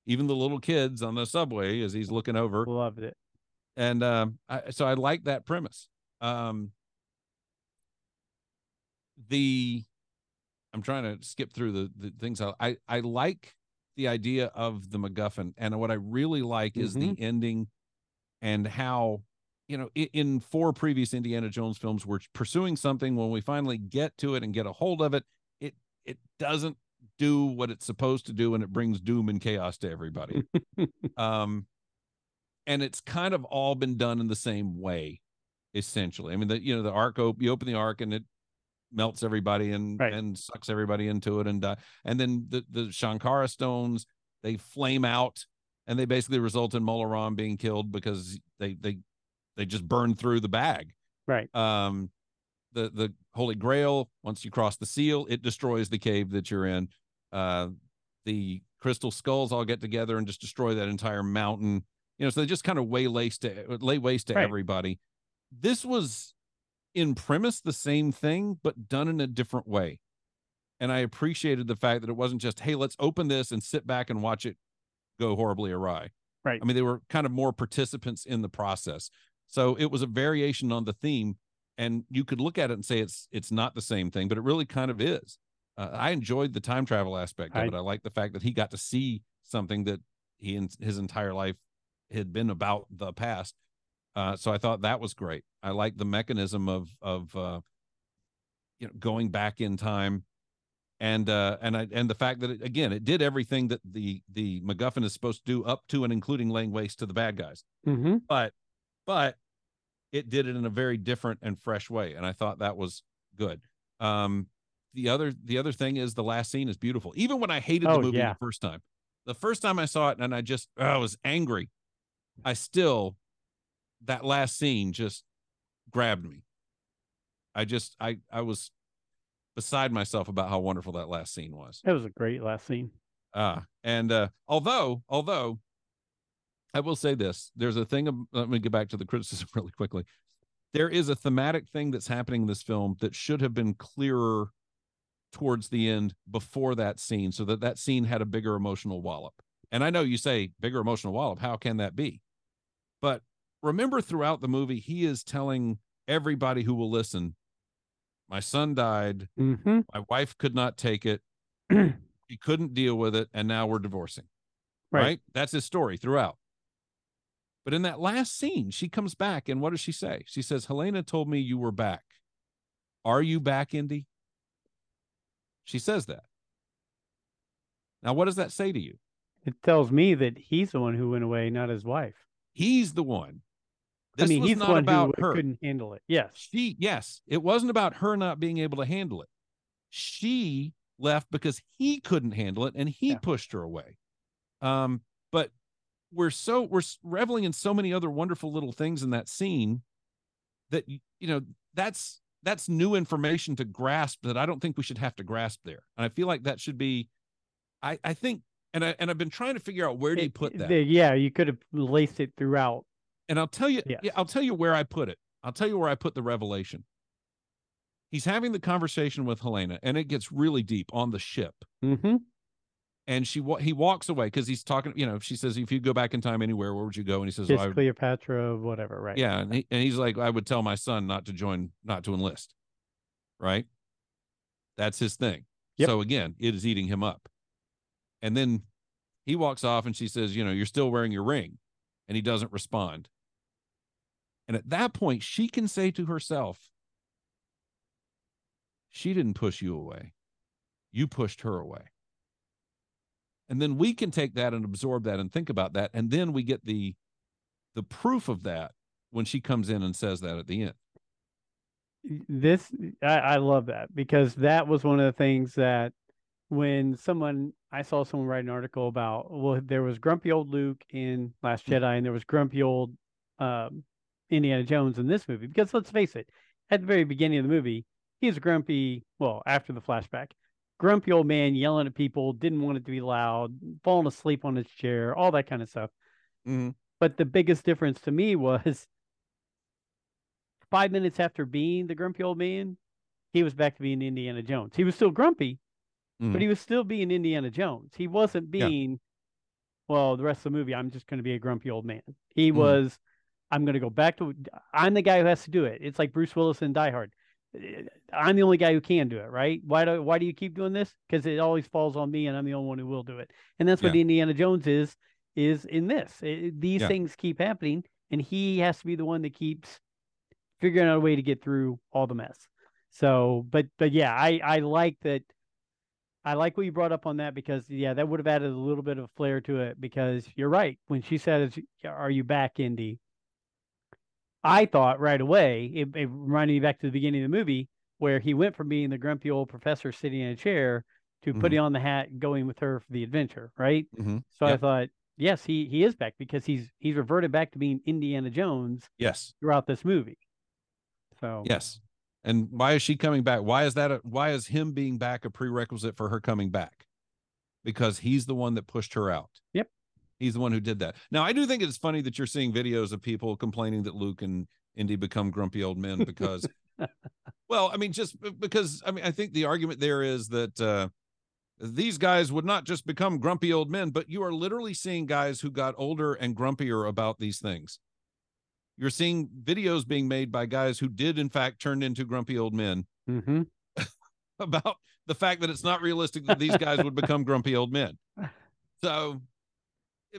[SPEAKER 2] even the little kids on the subway as he's looking over
[SPEAKER 1] Loved it.
[SPEAKER 2] and um I, so i like that premise um the i'm trying to skip through the, the things I, I i like the idea of the macguffin and what i really like is the ending and how you know in, in four previous indiana jones films we're pursuing something when we finally get to it and get a hold of it it it doesn't do what it's supposed to do and it brings doom and chaos to everybody. Um and it's kind of all been done in the same way essentially. I mean the you know the arc op- you open the arc and it melts everybody and
[SPEAKER 1] Right.
[SPEAKER 2] and sucks everybody into it and uh, and then the the Sankara stones they flame out and they basically result in Mola Ram being killed because they they they just burn through the bag
[SPEAKER 1] Right.
[SPEAKER 2] um the the holy grail once you cross the seal it destroys the cave that you're in uh the crystal skulls all get together and just destroy that entire mountain you know so they just kind of lay waste to lay waste to
[SPEAKER 1] Right.
[SPEAKER 2] everybody this was in premise the same thing but done in a different way. And i appreciated the fact that it wasn't just hey let's open this and sit back and watch it go horribly awry.
[SPEAKER 1] Right.
[SPEAKER 2] i mean they were kind of more participants in the process. So it was a variation on the theme and you could look at it and say it's it's not the same thing but it really kind of is. Uh, i enjoyed the time travel aspect of
[SPEAKER 1] I-
[SPEAKER 2] it. I like the fact that he got to see something that he in his entire life had been about the past uh, so i thought that was great. I like the mechanism of of uh, you know going back in time. And uh and i and the fact that it, again it did everything that the the macguffin is supposed to do up to and including laying waste to the bad guys.
[SPEAKER 1] Mm-hmm.
[SPEAKER 2] but but it did it in a very different and fresh way and i thought that was good. Um the other the other thing is the last scene is beautiful. Even when i hated the
[SPEAKER 1] Oh,
[SPEAKER 2] movie
[SPEAKER 1] yeah.
[SPEAKER 2] the first time the first time i saw it and i just oh, i was angry i still that last scene just grabbed me i just i i was beside myself about how wonderful that last scene was
[SPEAKER 1] It was a great last scene.
[SPEAKER 2] uh, and uh, although, although I will say this, there's a thing. Of, let me get back to the criticism really quickly. There is a thematic thing that's happening in this film that should have been clearer towards the end before that scene, so that that scene had a bigger emotional wallop. And I know you say bigger emotional wallop. How can that be? But remember, throughout the movie, he is telling everybody who will listen, "My son died.
[SPEAKER 1] Mm-hmm.
[SPEAKER 2] My wife could not take it. He couldn't deal with it, and now we're divorcing."
[SPEAKER 1] Right.
[SPEAKER 2] right? That's his story throughout. But in that last scene, she comes back, and what does she say? She says, Helena told me you were back. Are you back, Indy? She says that. Now, what does that say to you?
[SPEAKER 1] It tells me that he's the one who went away, not his wife.
[SPEAKER 2] He's the one. This
[SPEAKER 1] I mean,
[SPEAKER 2] was
[SPEAKER 1] he's
[SPEAKER 2] not
[SPEAKER 1] one
[SPEAKER 2] about
[SPEAKER 1] who
[SPEAKER 2] her.
[SPEAKER 1] couldn't handle it. Yes.
[SPEAKER 2] She, yes, it wasn't about her not being able to handle it. She left because he couldn't handle it and he
[SPEAKER 1] Yeah.
[SPEAKER 2] pushed her away. Um, but we're so we're reveling in so many other wonderful little things in that scene that you know that's that's new information to grasp that I don't think we should have to grasp there. And I feel like that should be I I think and I and I've been trying to figure out where do you put that.
[SPEAKER 1] yeah, you could have laced it throughout.
[SPEAKER 2] And I'll tell you,
[SPEAKER 1] Yes.
[SPEAKER 2] yeah, I'll tell you where I put it. I'll tell you where I put the revelation. He's having the conversation with Helena, and it gets really deep on the ship.
[SPEAKER 1] Mm-hmm.
[SPEAKER 2] And she he walks away because he's talking. You know, she says, "If you go back in time anywhere, where would you go?" And he says, "Well,
[SPEAKER 1] Cleopatra, whatever, right?
[SPEAKER 2] "Yeah." And, he, and he's like, "I would tell my son not to join, not to enlist." Right. That's his thing.
[SPEAKER 1] Yep.
[SPEAKER 2] So again, it is eating him up. And then he walks off, and she says, "You know, you're still wearing your ring," and he doesn't respond. And at that point, she can say to herself, She didn't push you away. You pushed her away. And then we can take that and absorb that and think about that. And then we get the the proof of that when she comes in and says that at the end.
[SPEAKER 1] This I, I love that because that was one of the things that when someone I saw someone write an article about well there was grumpy old Luke in Last
[SPEAKER 2] Mm.
[SPEAKER 1] Jedi and there was grumpy old um, Indiana Jones in this movie because let's face it at the very beginning of the movie he's a grumpy well after the flashback grumpy old man yelling at people didn't want it to be loud falling asleep on his chair all that kind of stuff
[SPEAKER 2] Mm-hmm.
[SPEAKER 1] but the biggest difference to me was five minutes after being the grumpy old man, he was back to being Indiana Jones. He was still grumpy,
[SPEAKER 2] Mhm.
[SPEAKER 1] but he was still being Indiana Jones. He wasn't
[SPEAKER 2] Yeah.
[SPEAKER 1] being, well, the rest of the movie, I'm just going to be a grumpy old man. He
[SPEAKER 2] Mhm.
[SPEAKER 1] was, I'm going to go back to, I'm the guy who has to do it. It's like Bruce Willis in Die Hard. I'm the only guy who can do it, right? Why do why do you keep doing this? Because it always falls on me, and I'm the only one who will do it. And that's what
[SPEAKER 2] Yeah.
[SPEAKER 1] Indiana Jones is is in this. Eh, these
[SPEAKER 2] Yeah.
[SPEAKER 1] things keep happening, and he has to be the one that keeps figuring out a way to get through all the mess. So, but but yeah, I I like that. I like what you brought up on that because yeah, that would have added a little bit of flair to it. Because you're right when she says, "Are you back, Indy?" I thought right away it, it reminded me back to the beginning of the movie where he went from being the grumpy old professor sitting in a chair to
[SPEAKER 2] Mhm.
[SPEAKER 1] putting on the hat and going with her for the adventure, right?
[SPEAKER 2] Mm-hmm.
[SPEAKER 1] So I thought, yes, he he is back because he's he's reverted back to being Indiana Jones
[SPEAKER 2] Yes.
[SPEAKER 1] throughout this movie. So
[SPEAKER 2] Yes. And why is she coming back? Why is that? A, why is him being back a prerequisite for her coming back? Because he's the one that pushed her out.
[SPEAKER 1] Yep.
[SPEAKER 2] He's the one who did that. Now, I do think it's funny that you're seeing videos of people complaining that Luke and Indy become grumpy old men because, well, I mean, just because, I mean, I think the argument there is that uh, these guys would not just become grumpy old men, but you are literally seeing guys who got older and grumpier about these things. You're seeing videos being made by guys who did, in fact, turn into grumpy old men
[SPEAKER 1] hmm
[SPEAKER 2] about the fact that it's not realistic that these guys would become grumpy old men. So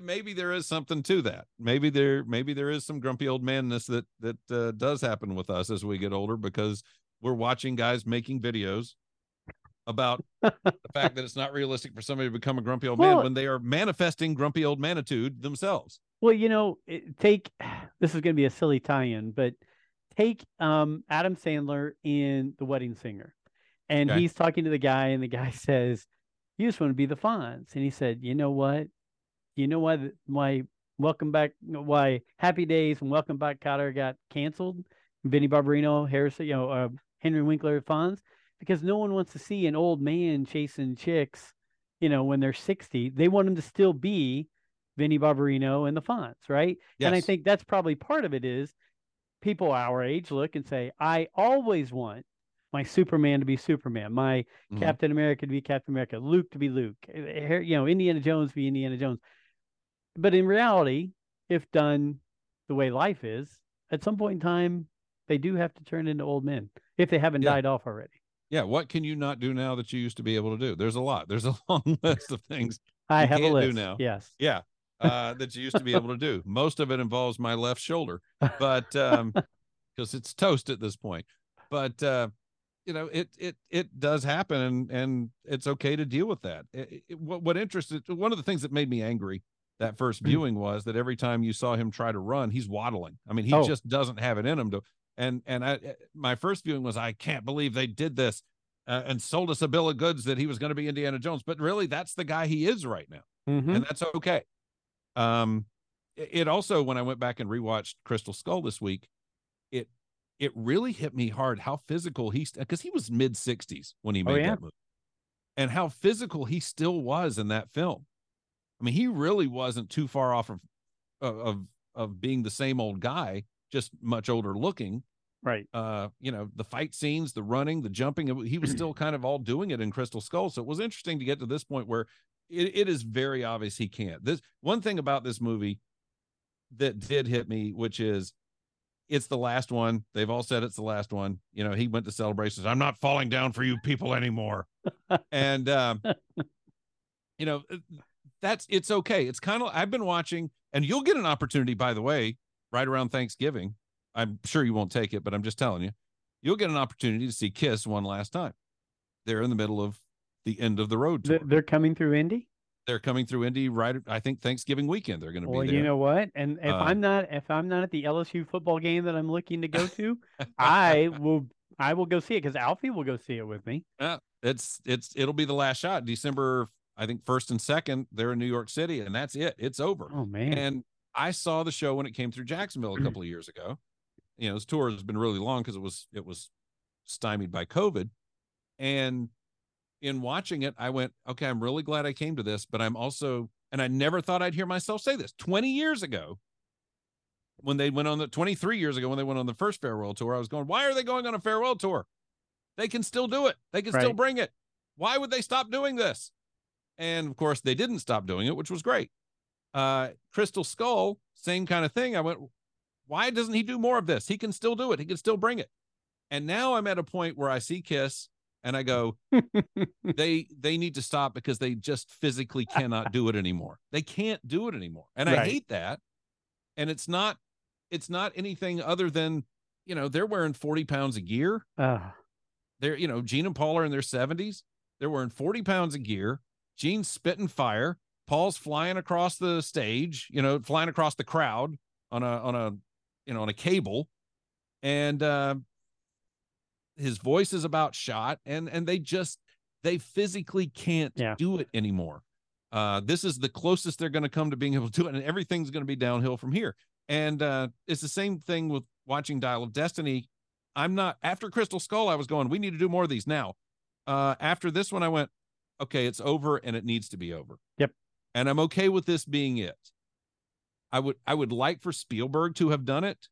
[SPEAKER 2] maybe there is something to that. Maybe there maybe there is some grumpy old manness that that uh, does happen with us as we get older because we're watching guys making videos about the fact that it's not realistic for somebody to become a grumpy old man when they are manifesting grumpy old manitude themselves.
[SPEAKER 1] Well, you know, take this is going to be a silly tie-in, but take um, Adam Sandler in The Wedding Singer, and
[SPEAKER 2] Okay.
[SPEAKER 1] he's talking to the guy, and the guy says, "You just want to be the Fonz," and he said, "You know what? You know why? Why Welcome Back? Why Happy Days and Welcome Back Kotter got canceled? Vinnie Barbarino, Harrison, you know, uh, Henry Winkler, Fonz, because no one wants to see an old man chasing chicks, you know, when they're sixty. They want him to still be." Vinnie Barbarino and the Fonz, right? And I think that's probably part of it is people our age look and say, I always want my Superman to be Superman, my
[SPEAKER 2] Mhm.
[SPEAKER 1] Captain America to be Captain America, Luke to be Luke, eh, eh, you know, Indiana Jones to be Indiana Jones. But in reality, if done the way life is, at some point in time, they do have to turn into old men if they haven't
[SPEAKER 2] Yeah.
[SPEAKER 1] died off already.
[SPEAKER 2] Yeah, what can you not do now that you used to be able to do? There's a lot. There's a long list of things
[SPEAKER 1] I have a
[SPEAKER 2] can't do
[SPEAKER 1] list.
[SPEAKER 2] now.
[SPEAKER 1] Yes.
[SPEAKER 2] Yeah. Uh, that you used to be able to do. Most of it involves my left shoulder, but um, because it's toast at this point. But uh, you know, it it it does happen, and and it's okay to deal with that. It, it- what what interested one of the things that made me angry that first
[SPEAKER 1] Mm.
[SPEAKER 2] viewing was that every time you saw him try to run, he's waddling. I mean, he
[SPEAKER 1] Oh.
[SPEAKER 2] just doesn't have it in him to. And and I my first viewing was I can't believe they did this. Uh, and sold us a bill of goods that he was going to be Indiana Jones, but really, that's the guy he is right now
[SPEAKER 1] Mhm.
[SPEAKER 2] and that's okay. Um, it it also when I went back and rewatched Crystal Skull this week, it it really hit me hard how physical he's because he was mid sixties when he
[SPEAKER 1] Oh,
[SPEAKER 2] made
[SPEAKER 1] yeah.
[SPEAKER 2] that movie, and how physical he still was in that film. I mean, he really wasn't too far off of of of, being the same old guy, just much older looking.
[SPEAKER 1] Right.
[SPEAKER 2] uh you know the fight scenes the running the jumping he was still kind of all doing it in crystal skull. So it was interesting to get to this point where it, it is very obvious he can't. This one thing about this movie that did hit me which is it's the last one. They've all said it's the last one. You know he went to celebrations i'm not falling down for you people anymore. And um you know that's it's okay it's kind of i've been watching and you'll get an opportunity by the way right around thanksgiving i'm sure you won't take it but i'm just telling you you'll get an opportunity to see kiss one last time they're in the middle of the end of the road tour.
[SPEAKER 1] They're coming through Indy.
[SPEAKER 2] They're coming through Indy right. I think Thanksgiving weekend. They're going to
[SPEAKER 1] Well,
[SPEAKER 2] be there.
[SPEAKER 1] you know what? And if
[SPEAKER 2] Uh,
[SPEAKER 1] I'm not if I'm not at the LSU football game that I'm looking to go to, I will I will go see it because Alfie will go see it with me.
[SPEAKER 2] Yeah, it's it's it'll be the last shot. December, I think first and second. They're in New York City, and that's it. It's over.
[SPEAKER 1] Oh man.
[SPEAKER 2] And I saw the show when it came through Jacksonville a mm-hmm. couple of years ago. You know, this tour has been really long because it was it was stymied by COVID. And in watching it, I went, okay, I'm really glad I came to this, but I'm also, and I never thought I'd hear myself say this 20 years ago when they went on the 23 years ago when they went on the first farewell tour. I was going, why are they going on a farewell tour? They can still do it. They can still bring it. Why would they stop doing this? And of course, they didn't stop doing it, which was great. Uh, Crystal Skull, same kind of thing. I went, why doesn't he do more of this? He can still do it. He can still bring it. And now I'm at a point where I see Kiss and I go, they they need to stop because they just physically cannot do it anymore. They can't do it anymore. And I hate that. And it's not it's not anything other than, you know, they're wearing 40 pounds of gear.
[SPEAKER 1] Uh,
[SPEAKER 2] They're, you know, Gene and Paul are in their 70s. They're wearing 40 pounds of gear. Gene's spitting fire. Paul's flying across the stage, you know, flying across the crowd on a on a you know on a cable. And uh his voice is about shot and and they just they physically can't
[SPEAKER 1] Yeah.
[SPEAKER 2] do it anymore. Uh this is the closest they're going to come to being able to do it and everything's going to be downhill from here. And uh it's the same thing with watching Dial of Destiny. I'm not after Crystal Skull I was going we need to do more of these now. Uh after this one I went okay, it's over and it needs to be over.
[SPEAKER 1] Yep.
[SPEAKER 2] And I'm okay with this being it. I would I would like for Spielberg to have done it,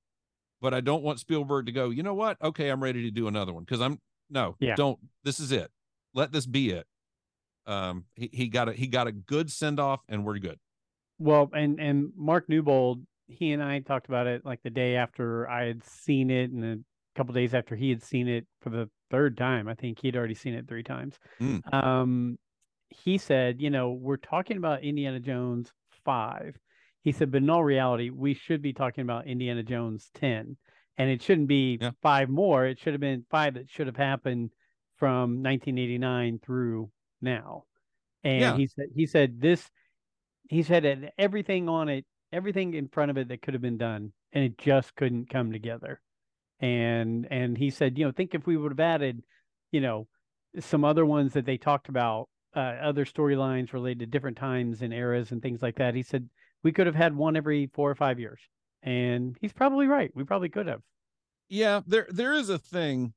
[SPEAKER 2] but I don't want Spielberg to go, you know what? Okay, I'm ready to do another one because I'm no,
[SPEAKER 1] Yeah.
[SPEAKER 2] don't. This is it. Let this be it. Um, he, he got a he got a good send off, and we're good.
[SPEAKER 1] well, and and Mark Newbold, he and I talked about it like the day after I had seen it, and couple days after he had seen it for the third time. I think he'd already seen it three times.
[SPEAKER 2] Mm.
[SPEAKER 1] Um, he said, you know, we're talking about Indiana Jones five. He said, but in all reality, we should be talking about Indiana Jones ten, and it shouldn't be
[SPEAKER 2] Yeah.
[SPEAKER 1] five more. It should have been five that should have happened from 1989 through now. And
[SPEAKER 2] Yeah.
[SPEAKER 1] he said, he said this, he said everything on it, everything in front of it that could have been done, and it just couldn't come together. And and he said, you know, think if we would have added, you know, some other ones that they talked about, uh, other storylines related to different times and eras and things like that. He said we could have had one every four or five years, and he's probably right. We probably could have.
[SPEAKER 2] Yeah, there there is a thing,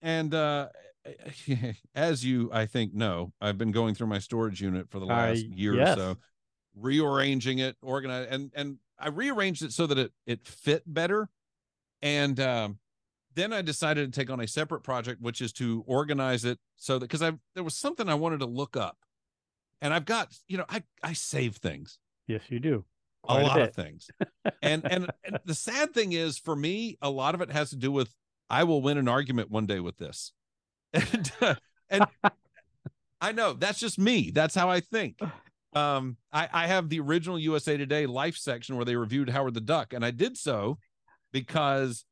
[SPEAKER 2] and uh, as you I think know, I've been going through my storage unit for the last
[SPEAKER 1] Uh,
[SPEAKER 2] year
[SPEAKER 1] yes.
[SPEAKER 2] or so, rearranging it, organize, and and I rearranged it so that it it fit better, and um, then I decided to take on a separate project, which is to organize it so that because I there was something I wanted to look up, and I've got you know I I save things
[SPEAKER 1] Yes, you do.
[SPEAKER 2] a
[SPEAKER 1] a
[SPEAKER 2] lot of things. And, and and the sad thing is for me, a lot of it has to do with I will win an argument one day with this. And uh, and I know that's just me. That's how I think. Um, I, I have the original USA Today Life section where they reviewed Howard the Duck, and I did so because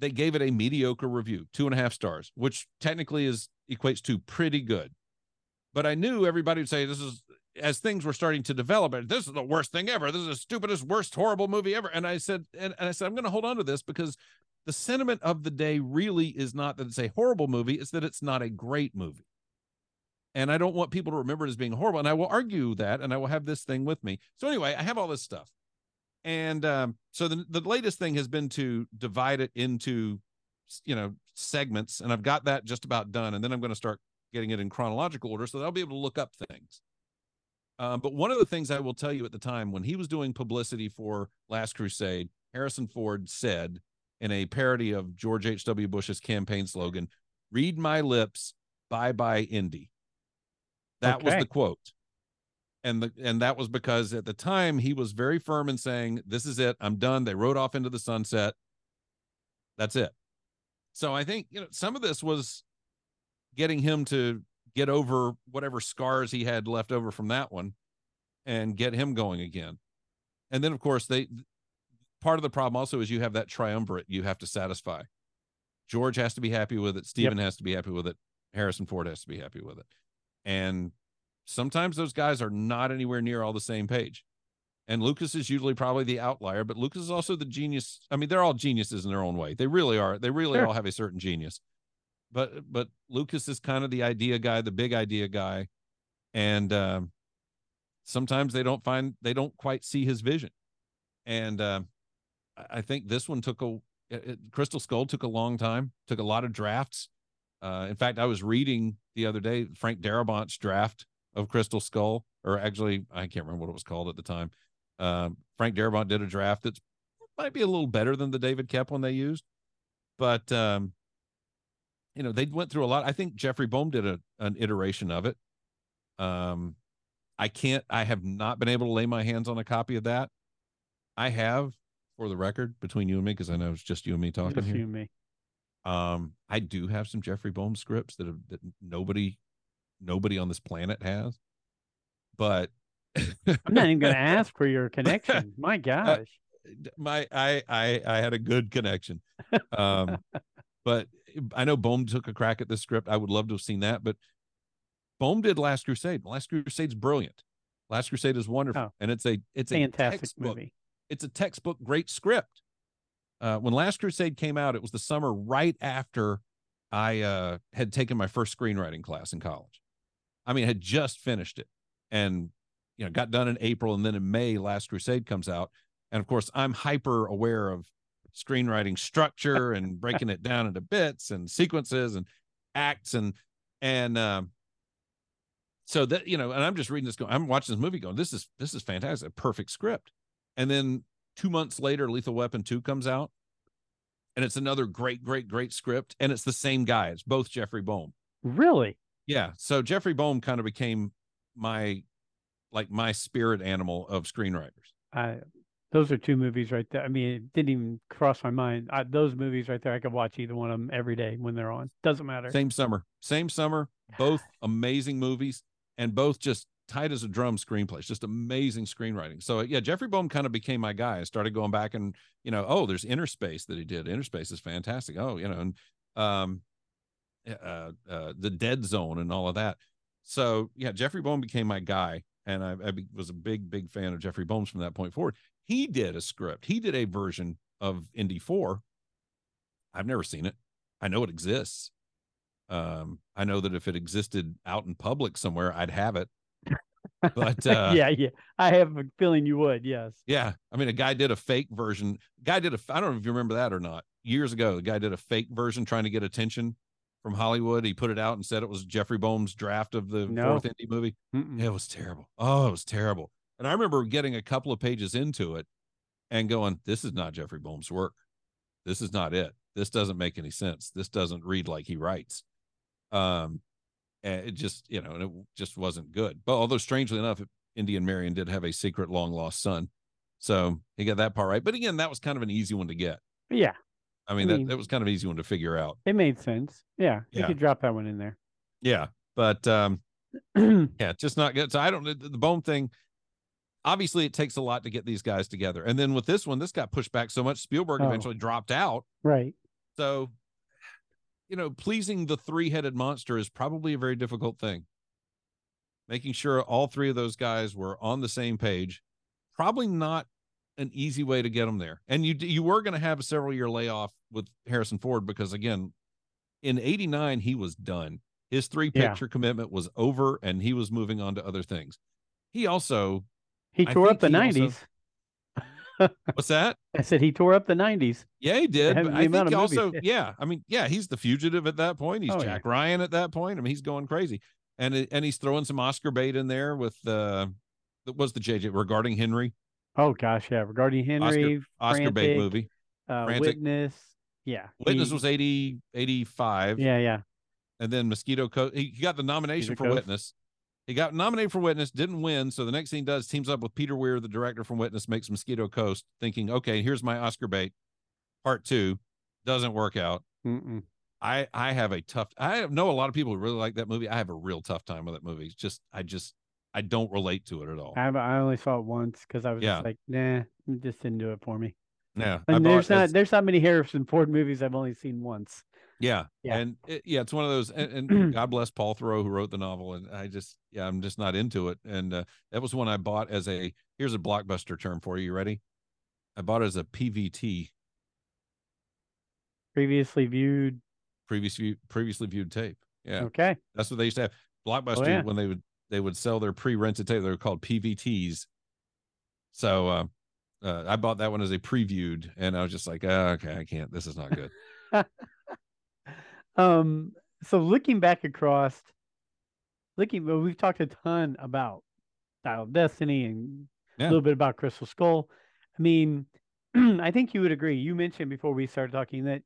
[SPEAKER 2] they gave it a mediocre review, two and a half stars, which technically is equates to pretty good. But I knew everybody would say this is as things were starting to develop, this is the worst thing ever. This is the stupidest, worst, horrible movie ever. And I said, and, and I said, I'm going to hold on to this because the sentiment of the day really is not that it's a horrible movie, it's that it's not a great movie. And I don't want people to remember it as being horrible. And I will argue that, and I will have this thing with me. So anyway, I have all this stuff. And um, so the, the latest thing has been to divide it into, you know, segments. And I've got that just about done. And then I'm going to start getting it in chronological order so that I'll be able to look up things. Uh, but one of the things I will tell you at the time when he was doing publicity for Last Crusade, Harrison Ford said in a parody of George H.W. Bush's campaign slogan, Read my lips, bye bye Indy. That was the quote. And the and that was because at the time he was very firm in saying, This is it, I'm done. They rode off into the sunset. That's it. So I think, you know, some of this was getting him to get over whatever scars he had left over from that one and get him going again. And then of course they part of the problem also is you have that triumvirate you have to satisfy. George has to be happy with it, Steven has to be happy with it, Harrison Ford has to be happy with it. And sometimes those guys are not anywhere near all the same page. And Lucas is usually probably the outlier, but Lucas is also the genius. I mean, they're all geniuses in their own way. They really are. They really
[SPEAKER 1] Sure.
[SPEAKER 2] all have a certain genius. But but Lucas is kind of the idea guy, the big idea guy, and um, sometimes they don't find they don't quite see his vision. And um, I think this one took a it- Crystal Skull took a long time, took a lot of drafts. Uh, in fact, I was reading the other day Frank Darabont's draft of Crystal Skull, or actually, I can't remember what it was called at the time. Um, Frank Darabont did a draft that might be a little better than the David Koepp one they used, but um, you know they went through a lot. I think Jeffrey Boam did a an iteration of it. Um, I can't. I have not been able to lay my hands on a copy of that. I have, for the record, between you and me, because I know it's just you and me talking
[SPEAKER 1] Just
[SPEAKER 2] here.
[SPEAKER 1] you and me.
[SPEAKER 2] Um, I do have some Jeffrey Boam scripts that have that nobody nobody on this planet has. But
[SPEAKER 1] I'm not even going to ask for your connection. My gosh.
[SPEAKER 2] my I I I had a good connection. Um but I know Boam took a crack at this script. I would love to have seen that, but Boam did Last Crusade. Last Crusade's brilliant. Last Crusade is wonderful.
[SPEAKER 1] Oh.
[SPEAKER 2] and it's a it's a
[SPEAKER 1] Fantastic
[SPEAKER 2] textbook
[SPEAKER 1] movie.
[SPEAKER 2] it's a textbook great script. Uh, when Last Crusade came out, it was the summer right after I uh, had taken my first screenwriting class in college. I mean, had just finished it, and you know, got done in April, and then in May, Last Crusade comes out, and of course, I'm hyper aware of screenwriting structure and breaking it down into bits and sequences and acts and and um, so that you know, and I'm just reading this. Going, I'm watching this movie, going, this is this is fantastic, a perfect script. And then two months later, Lethal Weapon 2 comes out. And it's another great, great, great script. And it's the same guy. It's both Jeffrey Boam.
[SPEAKER 1] Really?
[SPEAKER 2] Yeah. So Jeffrey Boam kind of became my like my spirit animal of screenwriters.
[SPEAKER 1] I, those are two movies right there. I mean, it didn't even cross my mind. I, those movies right there, I could watch either one of them every day when they're on. Doesn't matter.
[SPEAKER 2] Same summer. Same summer. Both amazing movies and both just tight as a drum screenplays. Just amazing screenwriting. So yeah, Jeffrey Boam kind of became my guy. I started going back and you know, oh, there's Inner Space that he did. Inner Space is fantastic. Oh, you know, and um uh, uh the Dead Zone and all of that. So yeah, Jeffrey Boam became my guy, and I, I was a big, big fan of Jeffrey Boam's from that point forward. He did a script. He did a version of Indy Four. I've never seen it. I know it exists. Um, I know that if it existed out in public somewhere, I'd have it. But uh,
[SPEAKER 1] yeah, yeah. I have a feeling you would. Yes.
[SPEAKER 2] yeah, I mean, a guy did a fake version. Guy did a. I don't know if you remember that or not. Years ago, the guy did a fake version trying to get attention from Hollywood. He put it out and said it was Jeffrey Boam's draft of the
[SPEAKER 1] No.
[SPEAKER 2] fourth indie movie.
[SPEAKER 1] Mm-mm.
[SPEAKER 2] It was terrible. Oh, it was terrible. And I remember getting a couple of pages into it and going, "This is not Jeffrey Boam's work. This is not it. This doesn't make any sense. This doesn't read like he writes." Um, and it just you know, and it just wasn't good. But although strangely enough, Indian Marion did have a secret long lost son, so he got that part right. But again, that was kind of an easy one to get.
[SPEAKER 1] Yeah,
[SPEAKER 2] I mean,
[SPEAKER 1] I
[SPEAKER 2] that
[SPEAKER 1] mean-
[SPEAKER 2] that was kind of an easy one to figure out.
[SPEAKER 1] it made sense. Yeah, you could drop that one in there.
[SPEAKER 2] Yeah, but um, yeah, just not good. So I don't the, the Boam thing. Obviously, it takes a lot to get these guys together. And then with this one, this got pushed back so much. Spielberg
[SPEAKER 1] Oh.
[SPEAKER 2] eventually dropped out.
[SPEAKER 1] right.
[SPEAKER 2] So, you know, pleasing the three-headed monster is probably a very difficult thing. Making sure all three of those guys were on the same page, probably not an easy way to get them there. And you you were going to have a several year layoff with Harrison Ford because again, in '89 he was done. His three
[SPEAKER 1] Yeah.
[SPEAKER 2] picture commitment was over, and he was moving on to other things. He also,
[SPEAKER 1] He
[SPEAKER 2] I
[SPEAKER 1] tore up the
[SPEAKER 2] think he also-
[SPEAKER 1] '90s.
[SPEAKER 2] what's that?
[SPEAKER 1] I said he tore up the '90s.
[SPEAKER 2] Yeah, he did.
[SPEAKER 1] had
[SPEAKER 2] but
[SPEAKER 1] the
[SPEAKER 2] I think he also,
[SPEAKER 1] movies.
[SPEAKER 2] yeah. I mean, yeah, he's the fugitive at that point. He's
[SPEAKER 1] Oh, yeah.
[SPEAKER 2] Jack Ryan at that point. I mean, he's going crazy, and and he's throwing some Oscar bait in there with uh, was the JJ regarding Henry
[SPEAKER 1] Oh gosh, yeah. Regarding Henry,
[SPEAKER 2] Oscar bait
[SPEAKER 1] Frantic,
[SPEAKER 2] movie.
[SPEAKER 1] uh,
[SPEAKER 2] Frantic.
[SPEAKER 1] Witness. Yeah.
[SPEAKER 2] Witness
[SPEAKER 1] he-
[SPEAKER 2] was 80, 85.
[SPEAKER 1] Yeah, yeah.
[SPEAKER 2] and then Mosquito Coast. He he got the nomination
[SPEAKER 1] Mosquito
[SPEAKER 2] for
[SPEAKER 1] Coast.
[SPEAKER 2] Witness. He got nominated for Witness, didn't win. So the next thing he does, teams up with Peter Weir, the director from Witness, makes Mosquito Coast, thinking, okay, here's my Oscar bait, part two. Doesn't work out.
[SPEAKER 1] Mm-mm.
[SPEAKER 2] I I have a tough. I know a lot of people who really like that movie. I have a real tough time with that movie. It's just I just I don't relate to it at all.
[SPEAKER 1] I I only saw it once because I was
[SPEAKER 2] Yeah.
[SPEAKER 1] just like, nah, it just didn't do it for me.
[SPEAKER 2] Yeah, I
[SPEAKER 1] And
[SPEAKER 2] bought
[SPEAKER 1] there's not there's not many Harrison Ford movies I've only seen once.
[SPEAKER 2] Yeah,
[SPEAKER 1] Yeah.
[SPEAKER 2] and it, yeah, it's one of those. And, and God bless Paul Theroux who wrote the novel. And I just, yeah, I'm just not into it. And uh, that was one I bought as a. Here's a blockbuster term for you. You ready? I bought it as a PVT,
[SPEAKER 1] Previously viewed.
[SPEAKER 2] previous view, previously viewed tape. Yeah,
[SPEAKER 1] Okay.
[SPEAKER 2] that's what they used to have. Blockbuster
[SPEAKER 1] yeah.
[SPEAKER 2] when they would they would sell their pre-rented tape. They were called PVTs. So uh, uh, I bought that one as a previewed, and I was just like, oh, okay, I can't. This is not good.
[SPEAKER 1] Um, so looking back across, looking, well, we've talked a ton about Dial of Destiny and
[SPEAKER 2] Yeah.
[SPEAKER 1] a little bit about Crystal Skull. I mean, I think you would agree. You mentioned before we started talking that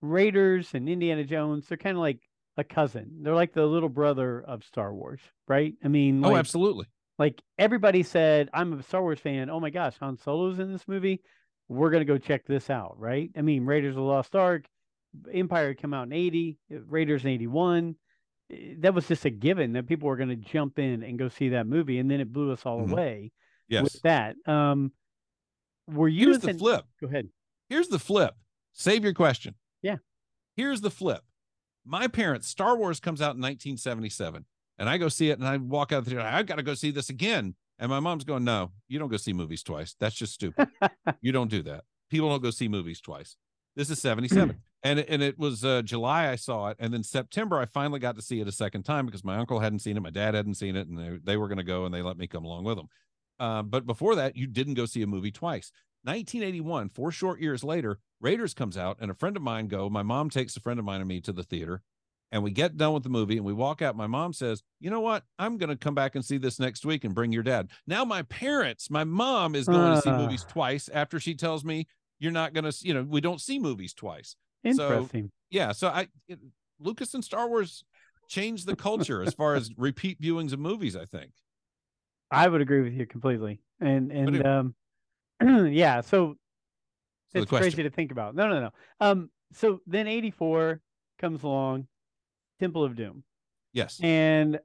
[SPEAKER 1] Raiders and Indiana Jones, they're kind of like a cousin. They're like the little brother of Star Wars, right? I mean,
[SPEAKER 2] oh, absolutely.
[SPEAKER 1] like everybody said, I'm a Star Wars fan. Oh my gosh, Han Solo's in this movie. We're gonna go check this out, right? I mean, Raiders of the Lost Ark, Empire had come out in '80, Raiders in '81. Eh, That was just a given that people were gonna jump in and go see that movie, and then it blew us all
[SPEAKER 2] Mhm.
[SPEAKER 1] away
[SPEAKER 2] Yes.
[SPEAKER 1] with that. Um, were you?
[SPEAKER 2] Here's the
[SPEAKER 1] an-
[SPEAKER 2] flip.
[SPEAKER 1] Go ahead.
[SPEAKER 2] Here's the flip. Save your question.
[SPEAKER 1] Yeah.
[SPEAKER 2] Here's the flip. My parents, Star Wars comes out in 1977, and I go see it, and I walk out of the theater. I've got to go see this again. And my mom's going, "No, you don't go see movies twice. That's just stupid. you don't do that. People don't go see movies twice. This is 77." and it- and it was uh, July I saw it, and then September I finally got to see it a second time because my uncle hadn't seen it, my dad hadn't seen it, and they, they were going to go, and they let me come along with them. Uh, but before that, you didn't go see a movie twice. 1981, four short years later, Raiders comes out, and a friend of mine go. My mom takes a friend of mine and me to the theater, and we get done with the movie, and we walk out. My mom says, "You know what? I'm going to come back and see this next week and bring your dad." Now, my parents, my mom is going to see
[SPEAKER 1] Ah.
[SPEAKER 2] movies twice after she tells me you're not going to. You know, we don't see movies twice.
[SPEAKER 1] Interesting.
[SPEAKER 2] Yeah, so I, it, Lucas and Star Wars changed the culture as far as repeat viewings of movies. I think.
[SPEAKER 1] I would agree with you completely. And and
[SPEAKER 2] it-
[SPEAKER 1] um, yeah. So
[SPEAKER 2] So
[SPEAKER 1] it's crazy to think about. No, no, no. Um, so then '84 comes along, Temple of Doom,
[SPEAKER 2] Yes.
[SPEAKER 1] and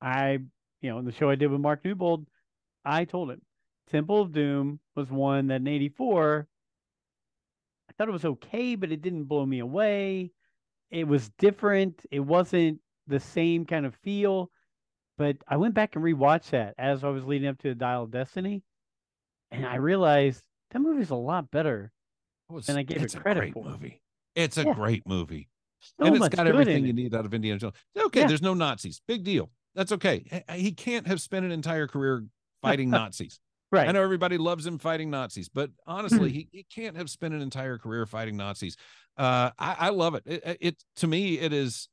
[SPEAKER 1] I, you know, in the show I did with Mark Newbold, I told him Temple of Doom was one that in '84 I thought it was okay, but it didn't blow me away. It was different. It wasn't the same kind of feel. But I went back and rewatched that as I was leading up to the Dial of Destiny, and I realized that movie's a lot better.
[SPEAKER 2] Oh, it's,
[SPEAKER 1] I gave it
[SPEAKER 2] a
[SPEAKER 1] credit
[SPEAKER 2] great
[SPEAKER 1] for
[SPEAKER 2] movie. It's a
[SPEAKER 1] Yeah.
[SPEAKER 2] great movie.
[SPEAKER 1] So
[SPEAKER 2] and it's got everything
[SPEAKER 1] in
[SPEAKER 2] you need out of Indiana Jones. Okay,
[SPEAKER 1] Yeah.
[SPEAKER 2] there's no Nazis. Big deal. That's okay. He can't have spent an entire career fighting Nazis.
[SPEAKER 1] Right.
[SPEAKER 2] I know everybody loves him fighting Nazis, but honestly, he, he can't have spent an entire career fighting Nazis. Uh, I, I love it. It, it. it- to me, it is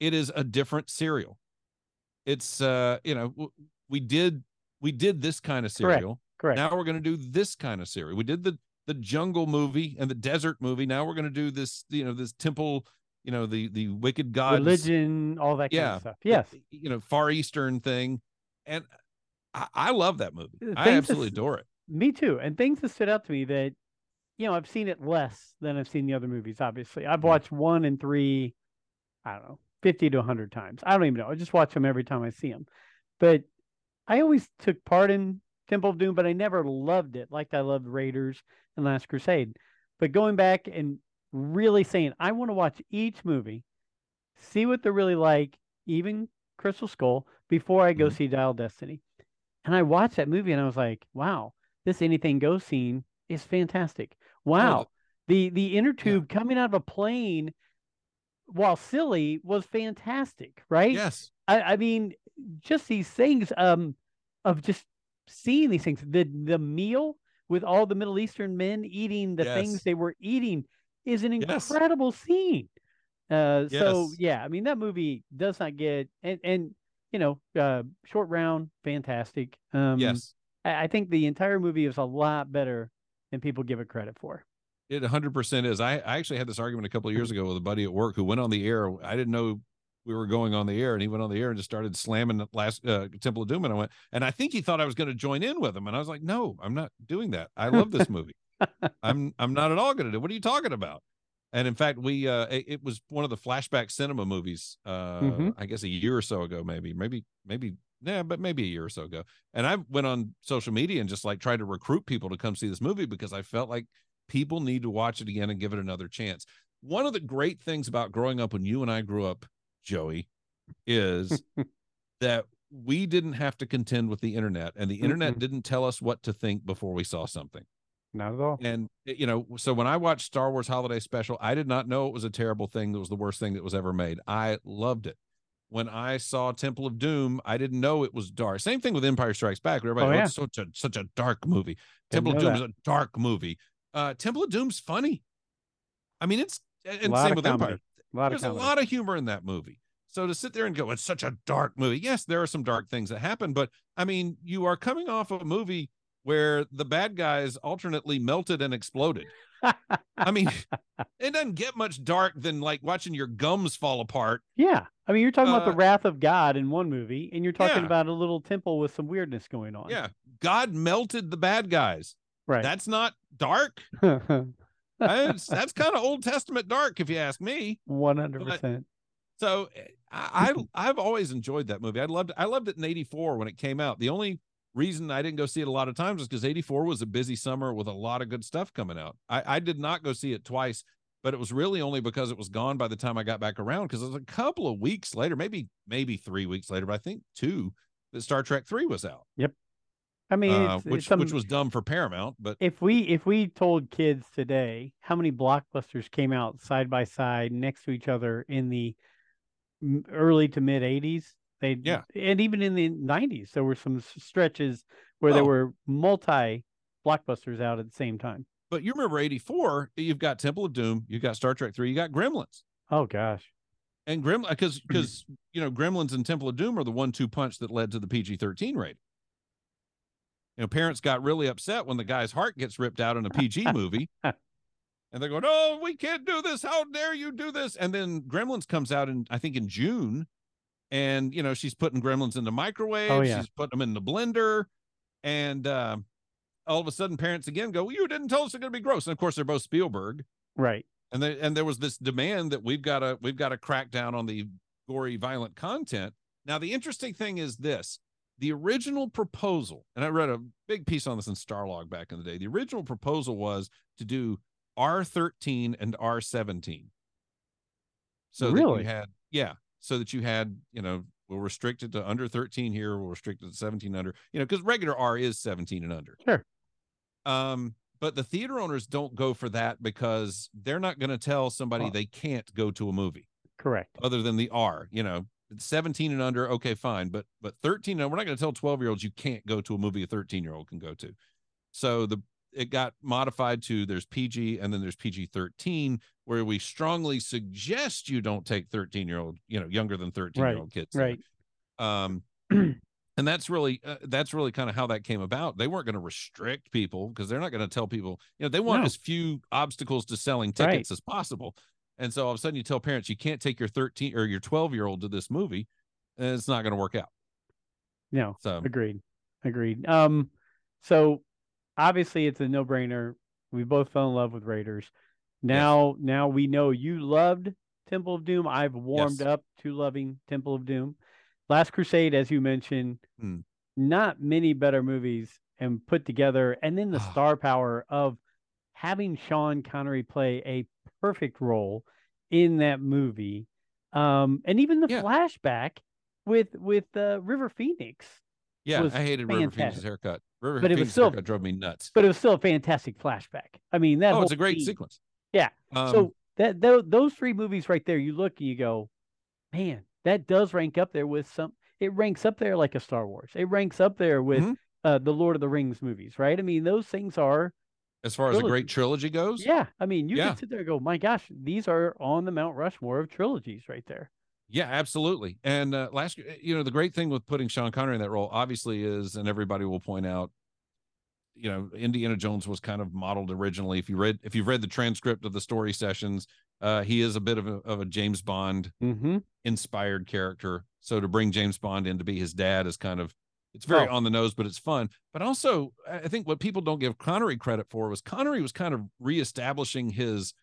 [SPEAKER 2] it is a different serial. It's uh, you know, we did we did this kind of serial.
[SPEAKER 1] Correct.
[SPEAKER 2] Now we're going to do this kind of series. We did the the jungle movie and the desert movie. Now we're going to do this, you know, this temple, you know, the the wicked god
[SPEAKER 1] Religion, all that kind of stuff. Yes.
[SPEAKER 2] you know, far eastern thing, and I, I love that movie.
[SPEAKER 1] The
[SPEAKER 2] I absolutely
[SPEAKER 1] that's-
[SPEAKER 2] adore it.
[SPEAKER 1] Me too. And things that stood out to me that, you know, I've seen it less than I've seen the other movies, obviously. I've watched one and three, I don't know, 50 to 100 times. I don't even know. I just watch them every time I see them. But I always took part in Temple of Doom, but I never loved it like I loved Raiders and Last Crusade. But going back and really saying, I want to watch each movie, see what they're really like, even Crystal Skull, before I go
[SPEAKER 2] Mhm.
[SPEAKER 1] see Dial Destiny. And I watched that movie and I was like, wow, this anything goes scene is fantastic. Wow. the the inner tube coming out of a plane while silly was fantastic, right?
[SPEAKER 2] Yes,
[SPEAKER 1] I, I mean, just these things um of just seeing these things. The the meal with all the Middle Eastern men eating the things they were eating is an
[SPEAKER 2] Yes.
[SPEAKER 1] incredible scene. Uh so yeah, I mean that movie does not get and and you know, uh short round, fantastic. Um
[SPEAKER 2] yes,
[SPEAKER 1] I, I think the entire movie is a lot better than people give it credit for.
[SPEAKER 2] it 100 percent is. I I actually had this argument a couple of years ago with a buddy at work who went on the air. I didn't know we were going on the air, and he went on the air and just started slamming the last uh, Temple of Doom, and I went, and I think he thought I was going to join in with him, and I was like, no, I'm not doing that. I love this movie. I'm I'm not at all going to do. What are you talking about? And in fact, we uh it, it was one of the flashback cinema movies uh
[SPEAKER 1] Mhm.
[SPEAKER 2] I guess a year or so ago maybe. Maybe maybe yeah, but maybe a year or so ago. And I went on social media and just like tried to recruit people to come see this movie because I felt like people need to watch it again and give it another chance. one of the great things about growing up when you and I grew up, Joey, is that we didn't have to contend with the internet and the internet
[SPEAKER 1] Mm-mm.
[SPEAKER 2] didn't tell us what to think before we saw something.
[SPEAKER 1] Not at all.
[SPEAKER 2] And you know, so when I watched Star Wars Holiday Special, I did not know it was a terrible thing that was the worst thing that was ever made. I loved it. When I saw Temple of Doom, I didn't know it was dark. Same thing with Empire Strikes Back. Everybody,
[SPEAKER 1] Oh,
[SPEAKER 2] oh,
[SPEAKER 1] yeah.
[SPEAKER 2] it's such a such a dark movie.
[SPEAKER 1] Didn't
[SPEAKER 2] Temple of Doom
[SPEAKER 1] that.
[SPEAKER 2] is a dark movie. Uh Temple of Doom's funny. I mean, it's and same with
[SPEAKER 1] comedy.
[SPEAKER 2] Empire.
[SPEAKER 1] A lot of
[SPEAKER 2] There's a lot of humor in that movie. So to sit there and go, it's such a dark movie. Yes, there are some dark things that happen, but I mean, you are coming off of a movie where the bad guys alternately melted and exploded. I mean, it doesn't get much dark than like watching your gums fall apart.
[SPEAKER 1] yeah. I mean, you're talking about the
[SPEAKER 2] Uh,
[SPEAKER 1] wrath of God in one movie, and you're talking
[SPEAKER 2] Yeah.
[SPEAKER 1] about a little temple with some weirdness going on.
[SPEAKER 2] Yeah, God melted the bad guys.
[SPEAKER 1] Right.
[SPEAKER 2] That's not dark. That's, that's kind of Old Testament dark, if you ask me.
[SPEAKER 1] One hundred percent.
[SPEAKER 2] So I, I I've always enjoyed that movie. I loved I loved it in '84 when it came out. The only reason I didn't go see it a lot of times is because '84 was a busy summer with a lot of good stuff coming out. I, I did not go see it twice, but it was really only because it was gone by the time I got back around. Because it was a couple of weeks later, maybe maybe three weeks later, but I think two that Star Trek Three was out,
[SPEAKER 1] I mean,
[SPEAKER 2] uh,
[SPEAKER 1] it's,
[SPEAKER 2] which
[SPEAKER 1] it's some,
[SPEAKER 2] which was dumb for Paramount, but
[SPEAKER 1] if we if we told kids today how many blockbusters came out side by side next to each other in the early to mid 80s they
[SPEAKER 2] Yeah.
[SPEAKER 1] and even in the 90s there were some stretches where there
[SPEAKER 2] Oh.
[SPEAKER 1] were multi blockbusters out at the same time
[SPEAKER 2] but you remember '84? You've got Temple of Doom, you've got Star Trek Three, you got Gremlins.
[SPEAKER 1] oh gosh
[SPEAKER 2] and Grem because because you know Gremlins and Temple of Doom are the one-two punch that led to the PG-13 rating. You know, parents got really upset when the guy's heart gets ripped out in a PG movie, and they're going, "Oh, we can't do this! How dare you do this!" And then Gremlins comes out in I think in June, and you know she's putting Gremlins in the microwave,
[SPEAKER 1] Oh, yeah.
[SPEAKER 2] she's putting them in the blender, and uh, all of a sudden parents again go, well, "You didn't tell us they're going to be gross," and of course they're both Spielberg.
[SPEAKER 1] Right.
[SPEAKER 2] And they, and there was this demand that we've got to we've got to crack down on the gory violent content. Now the interesting thing is this the original proposal and i read a big piece on this in starlog back in the day the original proposal was to do r13 and r17 so that
[SPEAKER 1] Really?
[SPEAKER 2] you had yeah so that you had you know we'll restrict it to under 13 here we'll restrict it to 17 under you know because regular r is 17 and under
[SPEAKER 1] Sure.
[SPEAKER 2] um but the theater owners don't go for that because they're not going to tell somebody they can't go to a movie
[SPEAKER 1] correct
[SPEAKER 2] other than the R. You know, 17 and under, okay, fine, but but 13, and we're not going to tell 12 year olds you can't go to a movie a 13 year old can go to. So the it got modified to there's PG and then there's PG 13, where we strongly suggest you don't take 13 year old, you know, younger than 13 year old kids.
[SPEAKER 1] right
[SPEAKER 2] Um, and that's really uh, that's really kind of how that came about. They weren't going to restrict people because they're not going to tell people. You know, they want
[SPEAKER 1] No.
[SPEAKER 2] as few obstacles to selling
[SPEAKER 1] Right.
[SPEAKER 2] tickets as possible. And so all of a sudden, you tell parents you can't take your 13 or your 12 year old to this movie, and it's not going to work out.
[SPEAKER 1] no
[SPEAKER 2] So
[SPEAKER 1] Agreed. Agreed. Um, so obviously it's a no-brainer. We both fell in love with Raiders. Now, now we know you loved Temple of Doom. I've warmed
[SPEAKER 2] Yes.
[SPEAKER 1] up to loving Temple of Doom. Last Crusade, as you mentioned,
[SPEAKER 2] Hmm.
[SPEAKER 1] not many better movies and put together, and then the star power of having Sean Connery play a perfect role in that movie, um, and even the
[SPEAKER 2] Yeah.
[SPEAKER 1] flashback with with uh, River Phoenix
[SPEAKER 2] yeah, I hated River Phoenix's haircut. River
[SPEAKER 1] But it was still-
[SPEAKER 2] haircut drove me nuts.
[SPEAKER 1] but it was still a fantastic flashback. I mean, that
[SPEAKER 2] oh, it's a great
[SPEAKER 1] scene-
[SPEAKER 2] sequence.
[SPEAKER 1] Yeah.
[SPEAKER 2] Um,
[SPEAKER 1] so that tho- those three movies right there, you look and you go, man, that does rank up there with some. It ranks up there like a Star Wars. It ranks up there with
[SPEAKER 2] Mhm.
[SPEAKER 1] uh, the Lord of the Rings movies, right? I mean, those things are.
[SPEAKER 2] As far as a great
[SPEAKER 1] trilogy.
[SPEAKER 2] trilogy goes,
[SPEAKER 1] Yeah, I mean, you
[SPEAKER 2] Yeah.
[SPEAKER 1] can sit there and go, my gosh, these are on the Mount Rushmore of trilogies right there.
[SPEAKER 2] Yeah, absolutely. And uh, last, you know, the great thing with putting Sean Connery in that role, obviously, is, and everybody will point out, you know, Indiana Jones was kind of modeled originally. If you read, if you've read the transcript of the story sessions, uh, he is a bit of a, of a James Bond
[SPEAKER 1] Mm-hmm.
[SPEAKER 2] inspired character. So to bring James Bond in to be his dad is kind of, it's very
[SPEAKER 1] Oh.
[SPEAKER 2] on the nose, but it's fun. But also, I think what people don't give Connery credit for was Connery was kind of reestablishing his,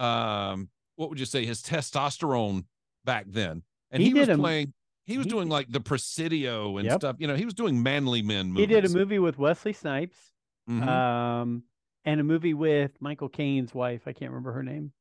[SPEAKER 2] um, what would you say, his testosterone back then, and
[SPEAKER 1] He
[SPEAKER 2] he, was
[SPEAKER 1] a-
[SPEAKER 2] playing. He was
[SPEAKER 1] he
[SPEAKER 2] doing like the Presidio and
[SPEAKER 1] Yep.
[SPEAKER 2] stuff. You know, he was doing manly men movies.
[SPEAKER 1] He did a movie with Wesley Snipes,
[SPEAKER 2] Mhm.
[SPEAKER 1] um, and a movie with Michael Caine's wife. I can't remember her name.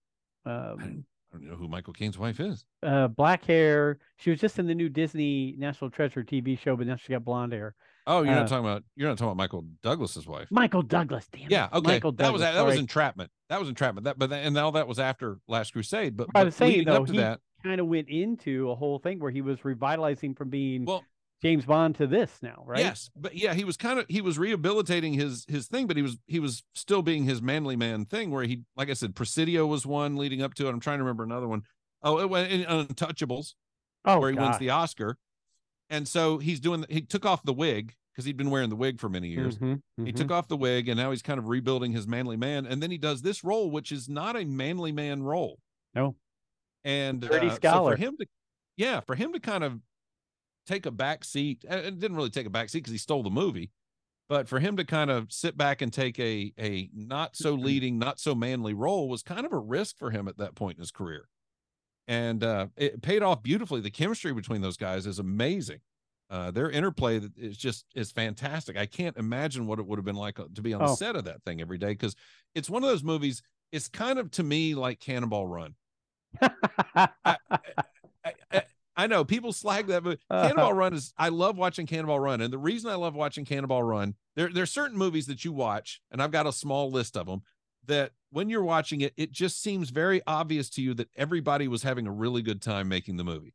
[SPEAKER 1] um,
[SPEAKER 2] I don't know who Michael Caine's wife is.
[SPEAKER 1] uh, black hair. She was just in the new Disney National Treasure TV show, but now she got blonde hair.
[SPEAKER 2] Oh, you're
[SPEAKER 1] Uh,
[SPEAKER 2] not talking about you're not talking about Michael Douglas's wife.
[SPEAKER 1] Michael Douglas. Damn
[SPEAKER 2] Yeah, okay.
[SPEAKER 1] Michael
[SPEAKER 2] that was
[SPEAKER 1] Douglas,
[SPEAKER 2] that was entrapment. That was entrapment. That but and all that was after Last Crusade. But,
[SPEAKER 1] I
[SPEAKER 2] but
[SPEAKER 1] was saying, though,
[SPEAKER 2] up to
[SPEAKER 1] he-
[SPEAKER 2] that,
[SPEAKER 1] kind of went into a whole thing where he was revitalizing from being
[SPEAKER 2] well,
[SPEAKER 1] James Bond to this now, right?
[SPEAKER 2] Yes, but yeah, he was kind of he was rehabilitating his his thing, but he was he was still being his manly man thing. Where he, like I said, Presidio was one leading up to it. I'm trying to remember another one. Oh, it went in Untouchables,
[SPEAKER 1] Oh,
[SPEAKER 2] where he wins the Oscar, and so he's doing. He took off the wig because he'd been wearing the wig for many years.
[SPEAKER 1] Mhm,
[SPEAKER 2] He
[SPEAKER 1] mhm.
[SPEAKER 2] took off the wig, and now he's kind of rebuilding his manly man. And then he does this role, which is not a manly man role.
[SPEAKER 1] No.
[SPEAKER 2] And
[SPEAKER 1] Dirty
[SPEAKER 2] uh, so
[SPEAKER 1] scholar.
[SPEAKER 2] for him to, yeah, for him to kind of take a back seat, and it didn't really take a back seat because he stole the movie, but for him to kind of sit back and take a a not so
[SPEAKER 1] Mm-hmm.
[SPEAKER 2] leading, not so manly role was kind of a risk for him at that point in his career, and uh, it paid off beautifully. The chemistry between those guys is amazing. Uh, their interplay is just is fantastic. I can't imagine what it would have been like uh, to be on the
[SPEAKER 1] Oh.
[SPEAKER 2] set of that thing every day because it's one of those movies. It's kind of to me like Cannonball Run. I, I, I know people slag that, but
[SPEAKER 1] Uh-huh.
[SPEAKER 2] Cannonball Run is. I love watching Cannonball Run, and the reason I love watching Cannonball Run, there there's certain movies that you watch, and I've got a small list of them that when you're watching it, it just seems very obvious to you that everybody was having a really good time making the movie,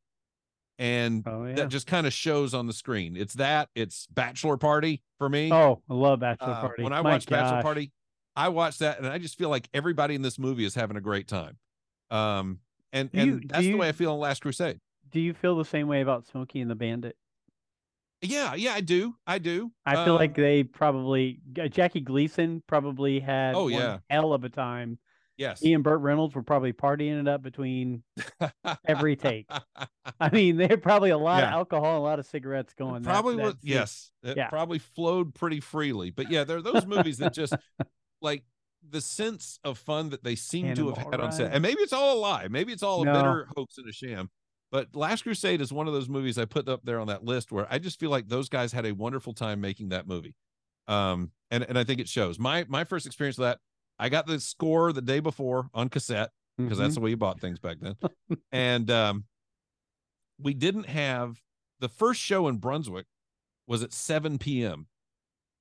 [SPEAKER 2] and
[SPEAKER 1] oh yeah.
[SPEAKER 2] that just kind of shows on the screen. It's that. It's Bachelor Party for me.
[SPEAKER 1] oh, I love Bachelor
[SPEAKER 2] Uh,
[SPEAKER 1] Party.
[SPEAKER 2] when I
[SPEAKER 1] My
[SPEAKER 2] watch Bachelor. Party, I watch that, and I just feel like everybody in this movie is having a great time. Um, and
[SPEAKER 1] Do
[SPEAKER 2] and
[SPEAKER 1] you-
[SPEAKER 2] that's the way I feel in Last Crusade.
[SPEAKER 1] Do you feel the same way about Smokey and the Bandit?
[SPEAKER 2] Yeah, yeah, I do. I do.
[SPEAKER 1] I feel
[SPEAKER 2] Um,
[SPEAKER 1] like they probably Jackie Gleason probably had
[SPEAKER 2] Oh, yeah.
[SPEAKER 1] hell of a time.
[SPEAKER 2] yes.
[SPEAKER 1] He and Burt Reynolds were probably partying it up between every take. I mean, they had probably a lot of alcohol, and a lot of cigarettes going. that-
[SPEAKER 2] probably
[SPEAKER 1] that
[SPEAKER 2] was
[SPEAKER 1] scene.
[SPEAKER 2] yes. It
[SPEAKER 1] Yeah.
[SPEAKER 2] probably flowed pretty freely. But yeah, there are those movies that just like the sense of fun that they seem to have had on set. And maybe it's all a lie. Maybe it's all a
[SPEAKER 1] No.
[SPEAKER 2] bitter hoax and a sham. But Last Crusade is one of those movies I put up there on that list where I just feel like those guys had a wonderful time making that movie. Um, and, and I think it shows. My my first experience with that, I got the score the day before on cassette because
[SPEAKER 1] Mhm.
[SPEAKER 2] that's the way you bought things back then. and um, we didn't have the first show in Brunswick was at 7 p.m.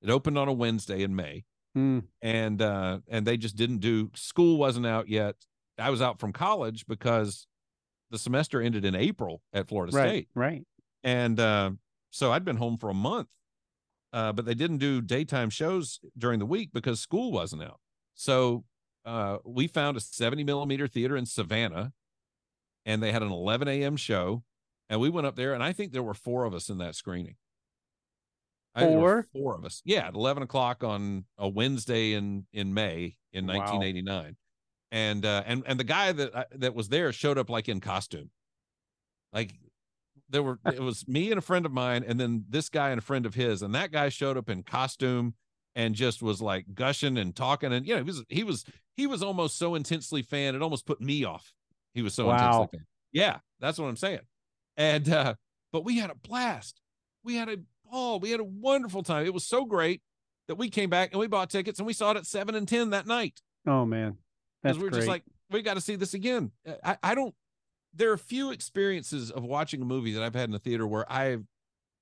[SPEAKER 2] It opened on a Wednesday in May,
[SPEAKER 1] Mm.
[SPEAKER 2] and uh, and they just didn't do. School wasn't out yet. I was out from college because the semester ended in April at Florida
[SPEAKER 1] right,
[SPEAKER 2] State,
[SPEAKER 1] right.
[SPEAKER 2] and uh, so I'd been home for a month. Uh, but they didn't do daytime shows during the week because school wasn't out. So uh, we found a 70 millimeter theater in Savannah, and they had an 11 a.m. show, and we went up there, and I think there were four of us in that screening. I think there were
[SPEAKER 1] Four?
[SPEAKER 2] four of us. Yeah, at 11 o'clock on a Wednesday in in May in
[SPEAKER 1] Wow.
[SPEAKER 2] 1989, and uh, and and the guy that I- that was there showed up like in costume, like there were it was me and a friend of mine and then this guy and a friend of his and that guy showed up in costume and just was like gushing and talking and you know he was he was he was almost so intensely fan it almost put me off. He was so
[SPEAKER 1] Wow.
[SPEAKER 2] intensely fan. Yeah that's what i'm saying. And uh but we had a blast. We had a ball. We had a wonderful time. It was so great that we came back and we bought tickets and we saw it at 7 and 10 that night.
[SPEAKER 1] Oh man, that's
[SPEAKER 2] we were
[SPEAKER 1] great.
[SPEAKER 2] just like we got to see this again I, I don't there are a few experiences of watching a movie that i've had in the theater where i've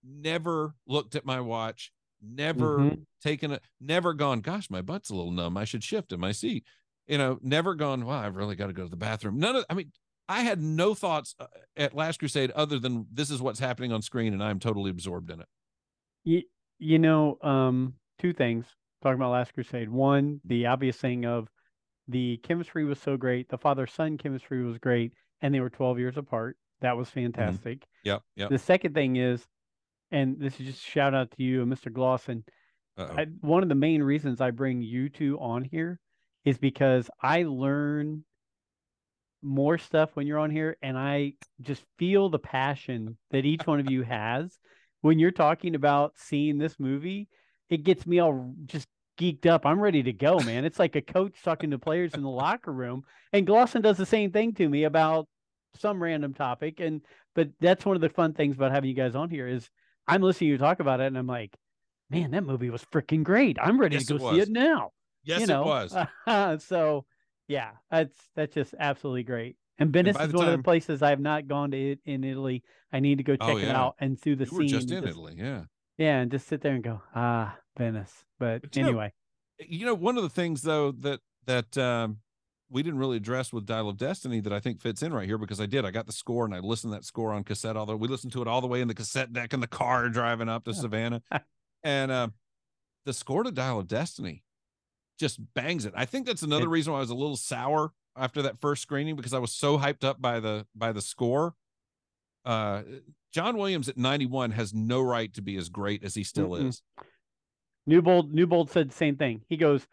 [SPEAKER 2] never looked at my watch never
[SPEAKER 1] Mhm.
[SPEAKER 2] taken a never gone gosh my butt's a little numb i should shift in my seat you know never gone wow i've really got to go to the bathroom none of i mean i had no thoughts uh, at last crusade other than this is what's happening on screen and i'm totally absorbed in it
[SPEAKER 1] You, you know, um, two things talking about Last Crusade. One, the obvious thing of the chemistry was so great. The father son chemistry was great, and they were 12 years apart. That was mm-hmm. fantastic.
[SPEAKER 2] yep yep
[SPEAKER 1] The second thing is, and this is just a shout out to you and Mr. Glosson. I, one of the main reasons I bring you two on here is because I learn more stuff when you're on here, and I just feel the passion that each one of you has when you're talking about seeing this movie. It gets me all just geeked up. I'm ready to go, man. It's like a coach talking to players in the locker room, and Glosson does the same thing to me about some random topic. And but that's one of the fun things about having you guys on here is I'm listening to you talk about it, and I'm like, man, that movie was freaking great. I'm ready
[SPEAKER 2] Yes,
[SPEAKER 1] to
[SPEAKER 2] it
[SPEAKER 1] go see it now.
[SPEAKER 2] yes
[SPEAKER 1] you know?
[SPEAKER 2] it was
[SPEAKER 1] so Yeah, that's that's just absolutely great. And Venice
[SPEAKER 2] by
[SPEAKER 1] is one of the places I have not gone to it in Italy. I need to go oh, check
[SPEAKER 2] Oh,
[SPEAKER 1] it out and do the
[SPEAKER 2] You
[SPEAKER 1] scene.
[SPEAKER 2] just in Italy, yeah.
[SPEAKER 1] Yeah, and just sit there and go, ah, Venice. But,
[SPEAKER 2] But, you know,
[SPEAKER 1] anyway,
[SPEAKER 2] you know one of the things though that that um we didn't really address with dial of destiny that i think fits in right here because i did. I got the score and i listened to that score on cassette although we listened to it all the way in the cassette deck in the car driving up to savannah. And uh the score to dial of destiny just bangs it. I think that's another
[SPEAKER 1] It-
[SPEAKER 2] reason why i was a little sour after that first screening because i was so hyped up by the by the score. Uh john williams at 91 has no right to be as great as he still
[SPEAKER 1] Mm-mm.
[SPEAKER 2] is
[SPEAKER 1] Newbold Newbold said the same thing. He goes,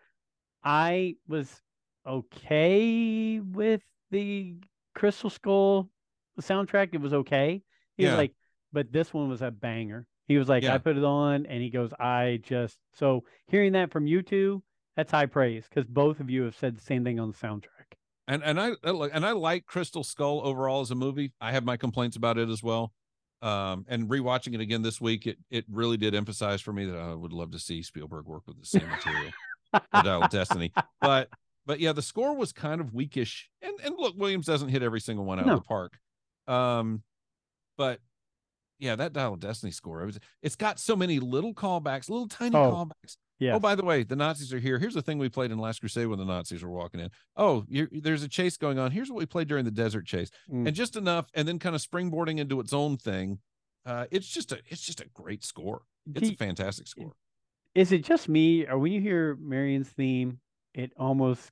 [SPEAKER 1] I was okay with the Crystal Skull soundtrack. It was okay. He
[SPEAKER 2] Yeah.
[SPEAKER 1] was like, but this one was a banger. He was like,
[SPEAKER 2] Yeah.
[SPEAKER 1] I put it on, and he goes, I just so hearing that from you two, that's high praise because both of you have said the same thing on the soundtrack.
[SPEAKER 2] and and I I and I like Crystal Skull overall as a movie. I have my complaints about it as well. Um, and rewatching it again this week, it it really did emphasize for me that I would love to see Spielberg work with the same material Dial of Destiny. But but yeah, the score was kind of weakish. And and look, Williams doesn't hit every single one out
[SPEAKER 1] No.
[SPEAKER 2] of the park. Um, but yeah, that Dial of Destiny score, it was it's got so many little callbacks, little tiny
[SPEAKER 1] Oh,
[SPEAKER 2] callbacks.
[SPEAKER 1] Yeah.
[SPEAKER 2] Oh, by the way, the Nazis are here. Here's the thing we played in Last Crusade when the Nazis were walking in. Oh, you there's a chase going on. Here's what we played during the desert chase,
[SPEAKER 1] Mm.
[SPEAKER 2] and just enough, and then kind of springboarding into its own thing. Uh, it's just a it's just a great score. It's a fantastic score.
[SPEAKER 1] is it just me, or when you hear Marion's theme, it almost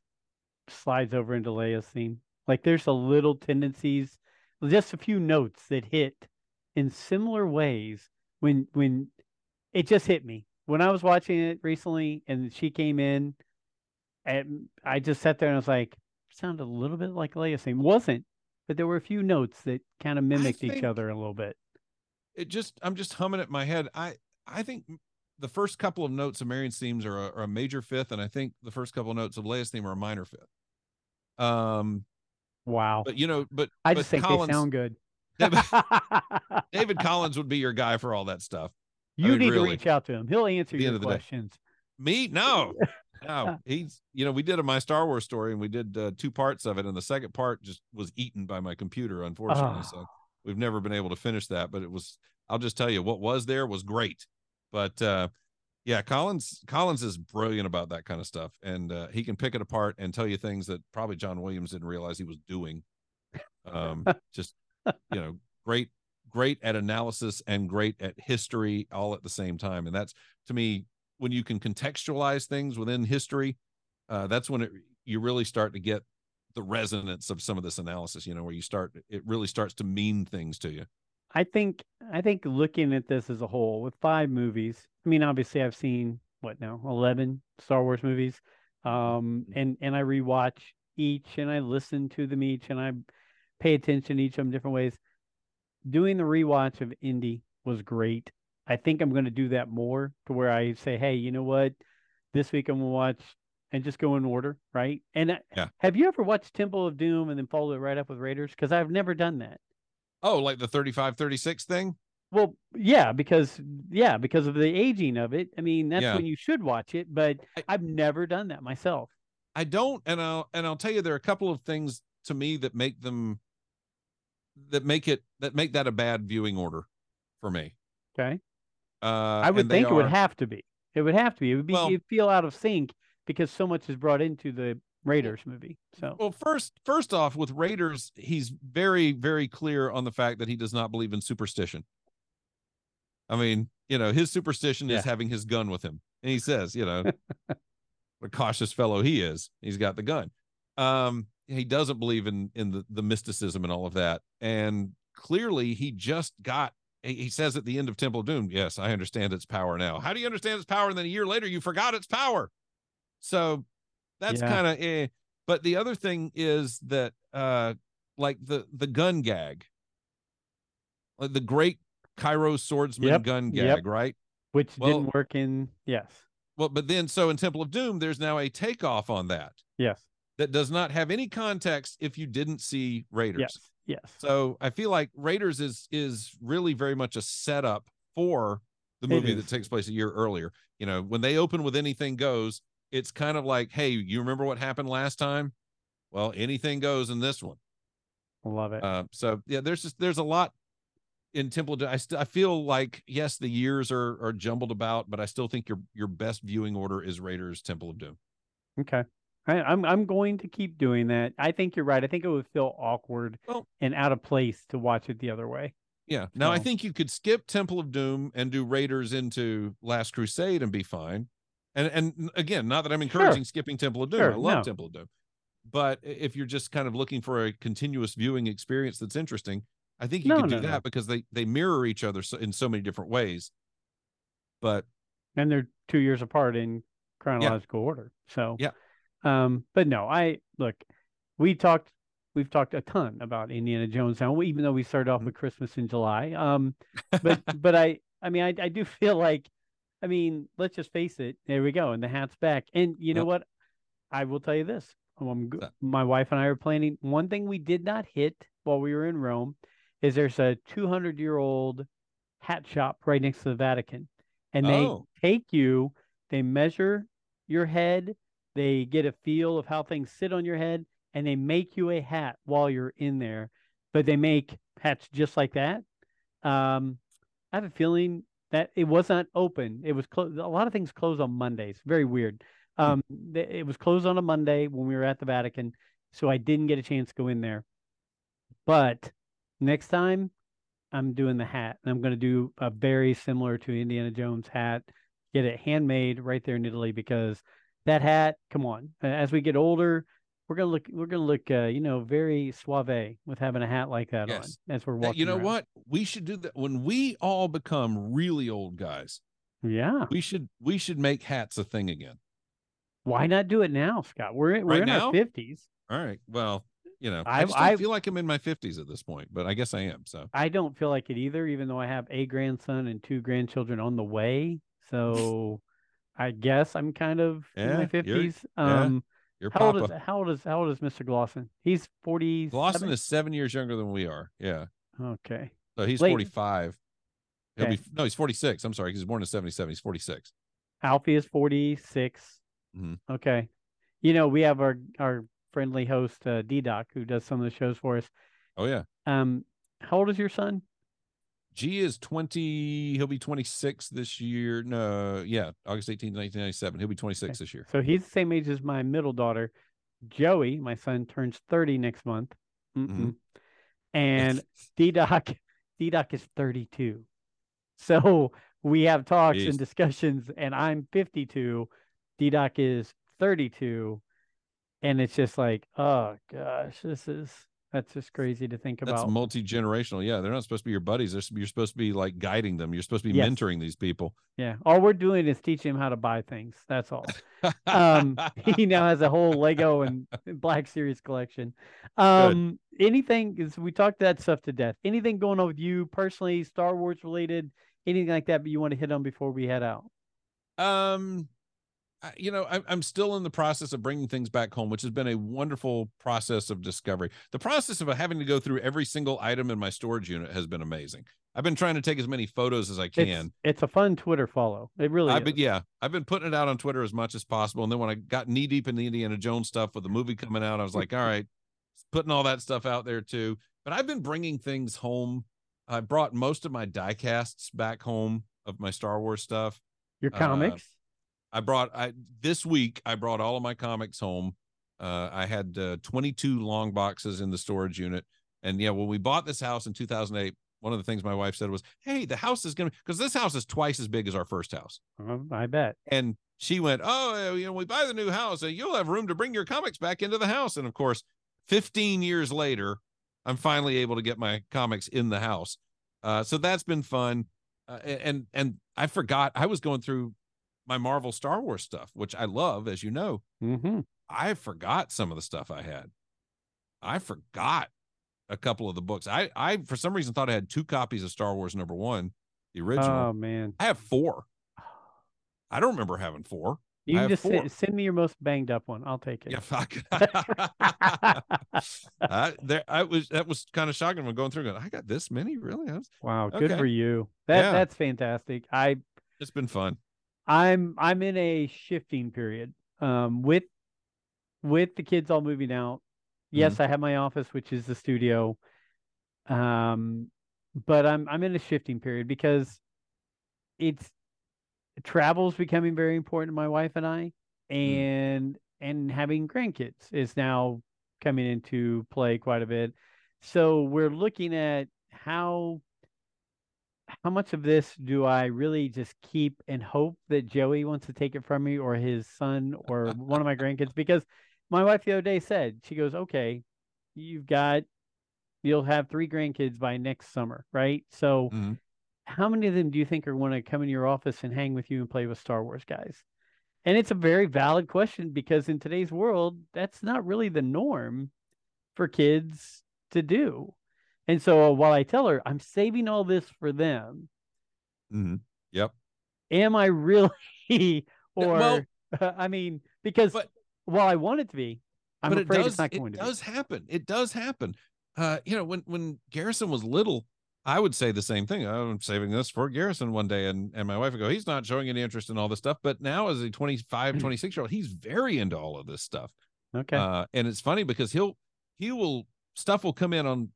[SPEAKER 1] slides over into Leia's theme? Like there's a little tendencies, just a few notes that hit in similar ways when when it just hit me when I was watching it recently, and she came in, and I just sat there and I was like, sounded a little bit like Leia's theme. Wasn't, but there were a few notes that kind of mimicked each other a little bit.
[SPEAKER 2] It just I'm just humming it in my head. I I think the first couple of notes of Marion's themes are a, are a major fifth, and I think the first couple of notes of Leia's theme are a minor fifth. Um,
[SPEAKER 1] Wow,
[SPEAKER 2] but you know, but
[SPEAKER 1] I
[SPEAKER 2] but
[SPEAKER 1] just think
[SPEAKER 2] Collins,
[SPEAKER 1] they sound good.
[SPEAKER 2] David, David Collins would be your guy for all that stuff.
[SPEAKER 1] You
[SPEAKER 2] mean,
[SPEAKER 1] need
[SPEAKER 2] really.
[SPEAKER 1] to reach out to him. He'll answer your
[SPEAKER 2] end of the day.
[SPEAKER 1] questions.
[SPEAKER 2] Me? No. No. He's you know, we did a my Star Wars story and we did uh, two parts of it, and the second part just was eaten by my computer, unfortunately. So
[SPEAKER 1] Oh.
[SPEAKER 2] we've never been able to finish that. But it was I'll just tell you what was there was great. But uh yeah, Collins Collins is brilliant about that kind of stuff. And uh he can pick it apart and tell you things that probably John Williams didn't realize he was doing. Um just you know, great great at analysis and great at history all at the same time. And that's to me when you can contextualize things within history, uh, that's when it you really start to get the resonance of some of this analysis. You know, where you start it really starts to mean things to you.
[SPEAKER 1] I think I think looking at this as a whole with five movies. I mean, obviously, I've seen what now eleven Star Wars movies, um, and and I rewatch each and I listen to them each and I pay attention to each of them different ways. Doing the rewatch of Indy was great. I think I'm going to do that more to where I say, hey, you know what, this week I'm going to watch and just go in order, right? And
[SPEAKER 2] Yeah.
[SPEAKER 1] have you ever watched Temple of Doom and then followed it right up with Raiders? Because I've never done that.
[SPEAKER 2] Oh, like the 35 36 thing?
[SPEAKER 1] Well, yeah, because yeah, because of the aging of it. I mean, that's
[SPEAKER 2] Yeah.
[SPEAKER 1] when you should watch it, but
[SPEAKER 2] I-
[SPEAKER 1] I've never done that myself.
[SPEAKER 2] I don't and I'll and I'll tell you there are a couple of things to me that make them that make it that make that a bad viewing order for me.
[SPEAKER 1] Okay.
[SPEAKER 2] Uh
[SPEAKER 1] I would think it would have to be. It would have to be. It would be
[SPEAKER 2] Well-
[SPEAKER 1] you'd feel out of sync because so much is brought into the Raiders movie. So
[SPEAKER 2] Well, first, first off, with Raiders, he's very, very clear on the fact that he does not believe in superstition. I mean, you know, his superstition is having his gun with him, and he says, you know, what a cautious fellow he is. He's got the gun. Um, he doesn't believe in in the the mysticism and all of that, and clearly, he just got. He says at the end of Temple of Doom, "Yes, I understand its power now." How do you understand its power? And then a year later, you forgot its power. So that's
[SPEAKER 1] Yeah.
[SPEAKER 2] kind of eh. But the other thing is that uh like the the gun gag. Like the great Cairo swordsman
[SPEAKER 1] Yep,
[SPEAKER 2] gun
[SPEAKER 1] yep.
[SPEAKER 2] gag, right?
[SPEAKER 1] which
[SPEAKER 2] well-
[SPEAKER 1] didn't work in yes.
[SPEAKER 2] Well, but then so in Temple of Doom, there's now a takeoff on that
[SPEAKER 1] Yes.
[SPEAKER 2] That does not have any context if you didn't see Raiders.
[SPEAKER 1] Yes. Yes.
[SPEAKER 2] So I feel like Raiders is is really very much a setup for the movie that takes place a year earlier. You know, when they open with anything goes, it's kind of like, hey, you remember what happened last time? Well, anything goes in this one.
[SPEAKER 1] Love it.
[SPEAKER 2] Uh, so yeah, there's just there's a lot in Temple. I still I feel like yes, the years are are jumbled about, but I still think your your best viewing order is Raiders Temple of Doom.
[SPEAKER 1] Okay. I, I'm I'm going to keep doing that. I think you're right. I think it would feel awkward
[SPEAKER 2] Well-
[SPEAKER 1] and out of place to watch it the other way.
[SPEAKER 2] Yeah. Now I think you could skip Temple of Doom and do Raiders into Last Crusade and be fine. And and again, not that I'm encouraging skipping Temple of Doom.
[SPEAKER 1] Sure,
[SPEAKER 2] I love
[SPEAKER 1] no.
[SPEAKER 2] Temple of Doom. But if you're just kind of looking for a continuous viewing experience that's interesting, I think you
[SPEAKER 1] No,
[SPEAKER 2] could do
[SPEAKER 1] no,
[SPEAKER 2] that because they they mirror each other so, in so many different ways. But
[SPEAKER 1] And they're two years apart in chronological order. So
[SPEAKER 2] Yeah.
[SPEAKER 1] Um, but no, I look, we talked we've talked a ton about Indiana Jones now, even though we started
[SPEAKER 2] Mm-hmm.
[SPEAKER 1] off with Christmas in July. Um, but but I I mean I I do feel like I mean, let's just face it, there we go, and the hat's back. And you know
[SPEAKER 2] Yep.
[SPEAKER 1] what? I will tell you this.
[SPEAKER 2] That-
[SPEAKER 1] my wife and I are planning one thing we did not hit while we were in Rome is there's a 200 year old hat shop right next to the Vatican. And they
[SPEAKER 2] Oh.
[SPEAKER 1] take you, they measure your head, they get a feel of how things sit on your head, and they make you a hat while you're in there. But they make hats just like that. Um, I have a feeling that it was not open. It was closed. A lot of things close on Mondays. Very weird. Um, it was closed on a Monday when we were at the Vatican, so I didn't get a chance to go in there. But next time, I'm doing the hat, and I'm going to do a very similar to Indiana Jones hat. Get it handmade right there in Italy because that hat. Come on, as we get older, we're gonna look. We're gonna look. Uh, you know, very suave with having a hat like that
[SPEAKER 2] Yes.
[SPEAKER 1] on as we're walking.
[SPEAKER 2] you know
[SPEAKER 1] around.
[SPEAKER 2] what? We should do that when we all become really old guys.
[SPEAKER 1] Yeah.
[SPEAKER 2] We should we should make hats a thing again.
[SPEAKER 1] Why not do it now, Scott? We're in- we're
[SPEAKER 2] Right
[SPEAKER 1] in
[SPEAKER 2] now?
[SPEAKER 1] our fifties.
[SPEAKER 2] All right. Well, you know, I,
[SPEAKER 1] I- I-
[SPEAKER 2] feel like I'm in my 50s at this point, but I guess I am. So
[SPEAKER 1] I don't feel like it either, even though I have a grandson and two grandchildren on the way. So I guess I'm kind of in my fifties.
[SPEAKER 2] yeah.
[SPEAKER 1] Um,
[SPEAKER 2] your
[SPEAKER 1] how old
[SPEAKER 2] papa
[SPEAKER 1] is how old is how old is Mr. Glosson? He's forty.
[SPEAKER 2] Glosson is seven years younger than we are. Yeah.
[SPEAKER 1] okay.
[SPEAKER 2] So he's 45. He'll
[SPEAKER 1] Okay.
[SPEAKER 2] be no, he's 46. I'm sorry, he's born in 77. He's 46.
[SPEAKER 1] Alfie is 46.
[SPEAKER 2] Mhm.
[SPEAKER 1] Okay. You know, we have our our friendly host uh, D Doc who does some of the shows for us.
[SPEAKER 2] Oh yeah.
[SPEAKER 1] Um, how old is your son?
[SPEAKER 2] G is 20. He'll be 26 this year. No, yeah, August 18th, 1997. He'll be 26 this year.
[SPEAKER 1] So he's the same age as my middle daughter, Joey. My son turns 30 next month. Mm-mm.
[SPEAKER 2] Mhm.
[SPEAKER 1] And D Doc, D Doc is 32. So we have talks
[SPEAKER 2] Jeez.
[SPEAKER 1] and discussions, and I'm 52. D Doc is 32. And it's just like, oh gosh, this is that's just crazy to think
[SPEAKER 2] That's
[SPEAKER 1] about.
[SPEAKER 2] multi generational. Yeah, they're not supposed to be your buddies. They're, you're supposed to be like guiding them. You're supposed to be
[SPEAKER 1] Yes.
[SPEAKER 2] mentoring these people.
[SPEAKER 1] yeah. All we're doing is teaching him how to buy things. That's all. um he now has a whole lego and black series collection um anything is we talked that stuff to death anything going on with you personally star wars related anything like that but you want to hit on before we head out
[SPEAKER 2] Um, you know, I'm I'm still in the process of bringing things back home, which has been a wonderful process of discovery. The process of having to go through every single item in my storage unit has been amazing. I've been trying to take as many photos as I can.
[SPEAKER 1] it's a fun twitter follow it really
[SPEAKER 2] I've
[SPEAKER 1] is.
[SPEAKER 2] been yeah, I've been putting it out on Twitter as much as possible. And then when I got knee deep in the Indiana Jones stuff with the movie coming out, I was like, all right, putting all that stuff out there too. But I've been bringing things home. I brought most of my die casts back home of my Star Wars stuff.
[SPEAKER 1] your
[SPEAKER 2] uh,
[SPEAKER 1] comics
[SPEAKER 2] I brought I this week I brought all of my comics home. Uh, I had uh, 22 long boxes in the storage unit, and yeah, when we bought this house in 2008, one of the things my wife said was, "Hey, the house is gonna because this house is twice as big as our first house."
[SPEAKER 1] Um, i bet
[SPEAKER 2] And she went, "Oh, you know, we buy the new house, and you'll have room to bring your comics back into the house." And of course, 15 years later, I'm finally able to get my comics in the house. Uh, so that's been fun. Uh, and and I forgot I was going through my Marvel Star Wars stuff, which I love, as you know.
[SPEAKER 1] hmm
[SPEAKER 2] I forgot some of the stuff I had. I forgot a couple of the books. I I for some reason thought I had two copies of Star Wars number one, the original.
[SPEAKER 1] oh man
[SPEAKER 2] I have four. I don't remember having four.
[SPEAKER 1] you can just send, send me your most banged up one i'll take it
[SPEAKER 2] Yeah, fuck. I, there, I was that was kind of shocking when going through. Going, I got this many, really? I was-
[SPEAKER 1] wow good for you that
[SPEAKER 2] Yeah.
[SPEAKER 1] that's fantastic i
[SPEAKER 2] It's been fun.
[SPEAKER 1] I'm I'm in a shifting period. Um with with the kids all moving out, Yes, I have my office, which is the studio. Um, but I'm I'm in a shifting period because it's travel's becoming very important to my wife and I, and and having grandkids is now coming into play quite a bit. So we're looking at how how much of this do I really just keep and hope that Joey wants to take it from me or his son or one of my grandkids? Because my wife the other day said, she goes, okay, you've got, you'll have three grandkids by next summer, right? So
[SPEAKER 2] Mhm.
[SPEAKER 1] how many of them do you think are going to come in your office and hang with you and play with Star Wars guys? And it's a very valid question because in today's world, that's not really the norm for kids to do. And so while I tell her I'm saving all this for them,
[SPEAKER 2] Mhm. Yep.
[SPEAKER 1] am I really or
[SPEAKER 2] well-
[SPEAKER 1] I mean because
[SPEAKER 2] But-
[SPEAKER 1] while I want it to be, I'm
[SPEAKER 2] but
[SPEAKER 1] afraid
[SPEAKER 2] it does,
[SPEAKER 1] it's not
[SPEAKER 2] it
[SPEAKER 1] going to
[SPEAKER 2] does happen. It does happen. Uh, you know, when when Garrison was little, I would say the same thing. "Oh, I'm saving this for Garrison one day, and and my wife would go, he's not showing any interest in all this stuff. But now, as a 25, 26 year old, he's very into all of this stuff.
[SPEAKER 1] Okay.
[SPEAKER 2] Uh, and it's funny because he'll he will stuff will come in on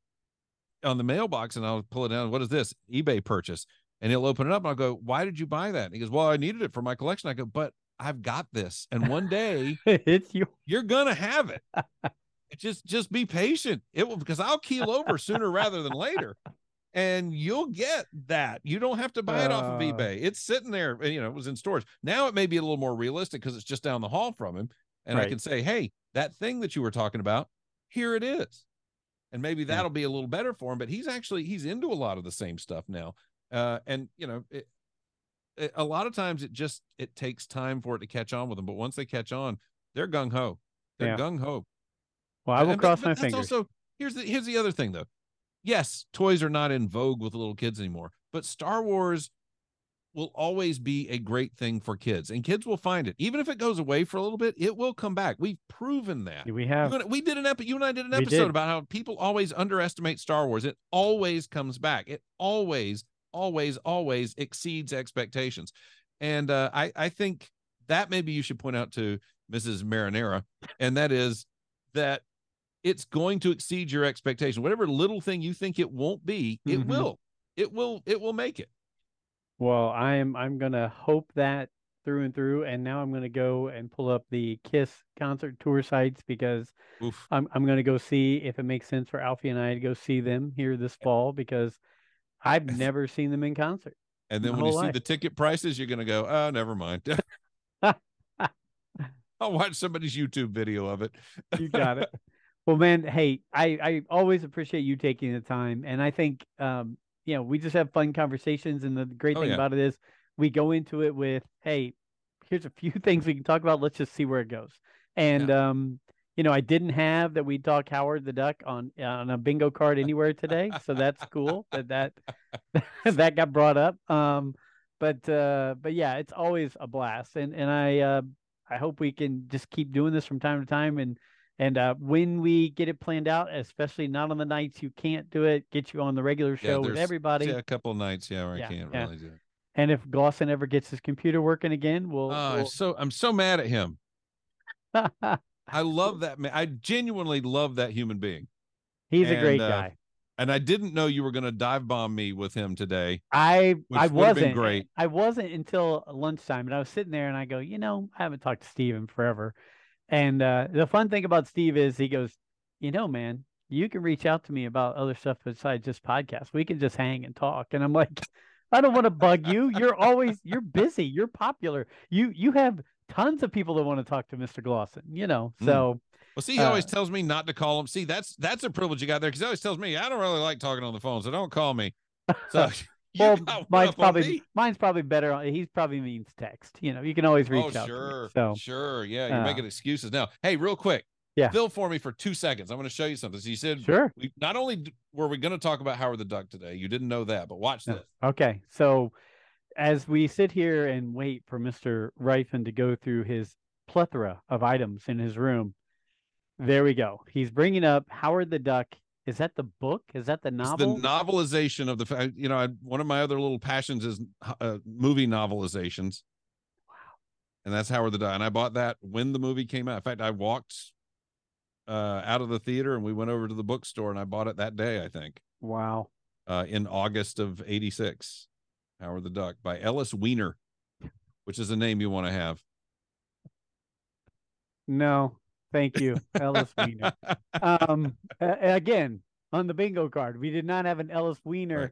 [SPEAKER 2] on the mailbox, and I'll pull it down. What is this eBay purchase? And he'll open it up, and I'll go, "Why did you buy that?" And he goes, "Well, I needed it for my collection." I go, "But I've got this, and one day."
[SPEAKER 1] it's you.
[SPEAKER 2] you're gonna have it. just just be patient. It will because I'll keel over sooner rather than later. And you'll get that. You don't have to buy it off of
[SPEAKER 1] Uh.
[SPEAKER 2] eBay. It's sitting there, you know, it was in storage. Now it may be a little more realistic because it's just down the hall from him. And I can say, hey, that thing that you were talking about, here it is. And maybe that'll be a little better for him. But he's actually he's into a lot of the same stuff now. Uh, and you know, it, it- a lot of times it just it takes time for it to catch on with them. But once they catch on, they're gung ho. They're
[SPEAKER 1] Yeah.
[SPEAKER 2] gung ho.
[SPEAKER 1] Well, I will
[SPEAKER 2] And-
[SPEAKER 1] cross
[SPEAKER 2] but
[SPEAKER 1] my
[SPEAKER 2] that's
[SPEAKER 1] fingers.
[SPEAKER 2] Also, here's the here's the other thing though. Yes, toys are not in vogue with little kids anymore, but Star Wars will always be a great thing for kids, and kids will find it. Even if it goes away for a little bit, it will come back. We've proven that.
[SPEAKER 1] we have
[SPEAKER 2] gonna- we did an episode. You and I did an episode
[SPEAKER 1] did.
[SPEAKER 2] about how people always underestimate Star Wars. It always comes back. It always, always, always exceeds expectations. And uh, I, I think that maybe you should point out to Mrs. Marinera, and that is that it's going to exceed your expectation. Whatever little thing you think it won't be, it
[SPEAKER 1] Mhm.
[SPEAKER 2] will. It will. It will make it.
[SPEAKER 1] Well, I'm I'm gonna hope that through and through, and now I'm gonna go and pull up the Kiss concert tour sites because
[SPEAKER 2] Oof.
[SPEAKER 1] I'm I'm gonna go see if it makes sense for Alfie and I to go see them here this fall because I've never seen them in concert.
[SPEAKER 2] And then when you
[SPEAKER 1] whole
[SPEAKER 2] see the ticket prices, you're going to go, oh, never mind. I'll watch somebody's YouTube video of it.
[SPEAKER 1] You got it. Well, man, hey, I I always appreciate you taking the time, and I think um you know we just have fun conversations, and the great
[SPEAKER 2] Oh,
[SPEAKER 1] thing
[SPEAKER 2] yeah.
[SPEAKER 1] about it is we go into it with, hey, here's a few things we can talk about. Let's just see where it goes. And um, you know, I didn't have that we talk Howard the Duck on on a bingo card anywhere today, so that's cool that that that got brought up. Um, but uh, but yeah, it's always a blast, and and I uh, I hope we can just keep doing this from time to time, and and uh, when we get it planned out, especially not on the nights you can't do it, get you on the regular
[SPEAKER 2] Yeah,
[SPEAKER 1] show with everybody.
[SPEAKER 2] Yeah, a couple of nights, yeah, where
[SPEAKER 1] Yeah,
[SPEAKER 2] I can't
[SPEAKER 1] yeah.
[SPEAKER 2] really do it.
[SPEAKER 1] And if Glosson ever gets his computer working again, we'll.
[SPEAKER 2] Oh, I'm
[SPEAKER 1] we'll...
[SPEAKER 2] so I'm so mad at him. I love that man. I genuinely love that human being.
[SPEAKER 1] He's a great
[SPEAKER 2] uh,
[SPEAKER 1] guy.
[SPEAKER 2] And I didn't know you were going to dive bomb me with him today.
[SPEAKER 1] I I
[SPEAKER 2] would have been
[SPEAKER 1] wasn't
[SPEAKER 2] great.
[SPEAKER 1] I wasn't until lunchtime, and I was sitting there, and I go, you know, I haven't talked to Steve in forever. And uh, the fun thing about Steve is he goes, you know, man, you can reach out to me about other stuff besides just podcasts. We can just hang and talk. And I'm like, I don't want to bug you. You're always you're busy. You're popular. You you have tons of people that want to talk to Mr. Glosson. You know,
[SPEAKER 2] Mm.
[SPEAKER 1] so
[SPEAKER 2] Well, see, he always
[SPEAKER 1] Uh,
[SPEAKER 2] tells me not to call him. See, that's that's a privilege you got there because he always tells me I don't really like talking on the phone, so don't call me. So
[SPEAKER 1] well, mine's probably mine's probably better. On, he's probably means text. You know, you can always reach
[SPEAKER 2] oh,
[SPEAKER 1] out.
[SPEAKER 2] sure,
[SPEAKER 1] me, so
[SPEAKER 2] sure, yeah. You're
[SPEAKER 1] uh,
[SPEAKER 2] making excuses now. Hey, real quick,
[SPEAKER 1] Yeah.
[SPEAKER 2] fill for me for two seconds. I'm going to show you something. So you said
[SPEAKER 1] sure.
[SPEAKER 2] we not only were we going to talk about Howard the Duck today, you didn't know that, but watch this.
[SPEAKER 1] Okay, so as we sit here and wait for Mr. Ryfun to go through his plethora of items in his room, there we go. He's bringing up Howard the Duck. Is that the book? Is that the
[SPEAKER 2] It's
[SPEAKER 1] novel?
[SPEAKER 2] the novelization of the, you know, I, one of my other little passions is uh, movie novelizations. Wow. And that's Howard the Duck. And I bought that when the movie came out. In fact, I walked uh, out of the theater and we went over to the bookstore and I bought it that day, I think,
[SPEAKER 1] Wow.
[SPEAKER 2] uh, in August of 86. Howard the Duck by Ellis Weiner, which is a name you want to have.
[SPEAKER 1] No, thank you, Ellis Wiener. Um, again, on the bingo card, we did not have an Ellis Wiener
[SPEAKER 2] Right.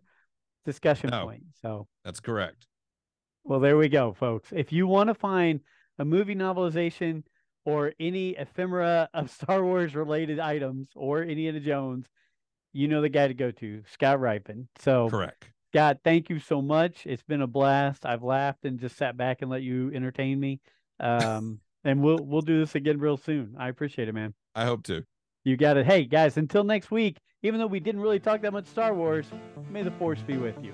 [SPEAKER 1] discussion
[SPEAKER 2] No.
[SPEAKER 1] point. So,
[SPEAKER 2] That's correct.
[SPEAKER 1] well, there we go, folks. If you want to find a movie novelization or any ephemera of Star Wars related items or Indiana Jones, you know the guy to go to, Scott Ryfun. So,
[SPEAKER 2] Correct.
[SPEAKER 1] Scott, thank you so much. It's been a blast. I've laughed and just sat back and let you entertain me. Um, and we'll we'll do this again real soon. I appreciate it, man.
[SPEAKER 2] I hope to.
[SPEAKER 1] You got it. Hey, guys, until next week, even though we didn't really talk that much Star Wars, may the force be with you.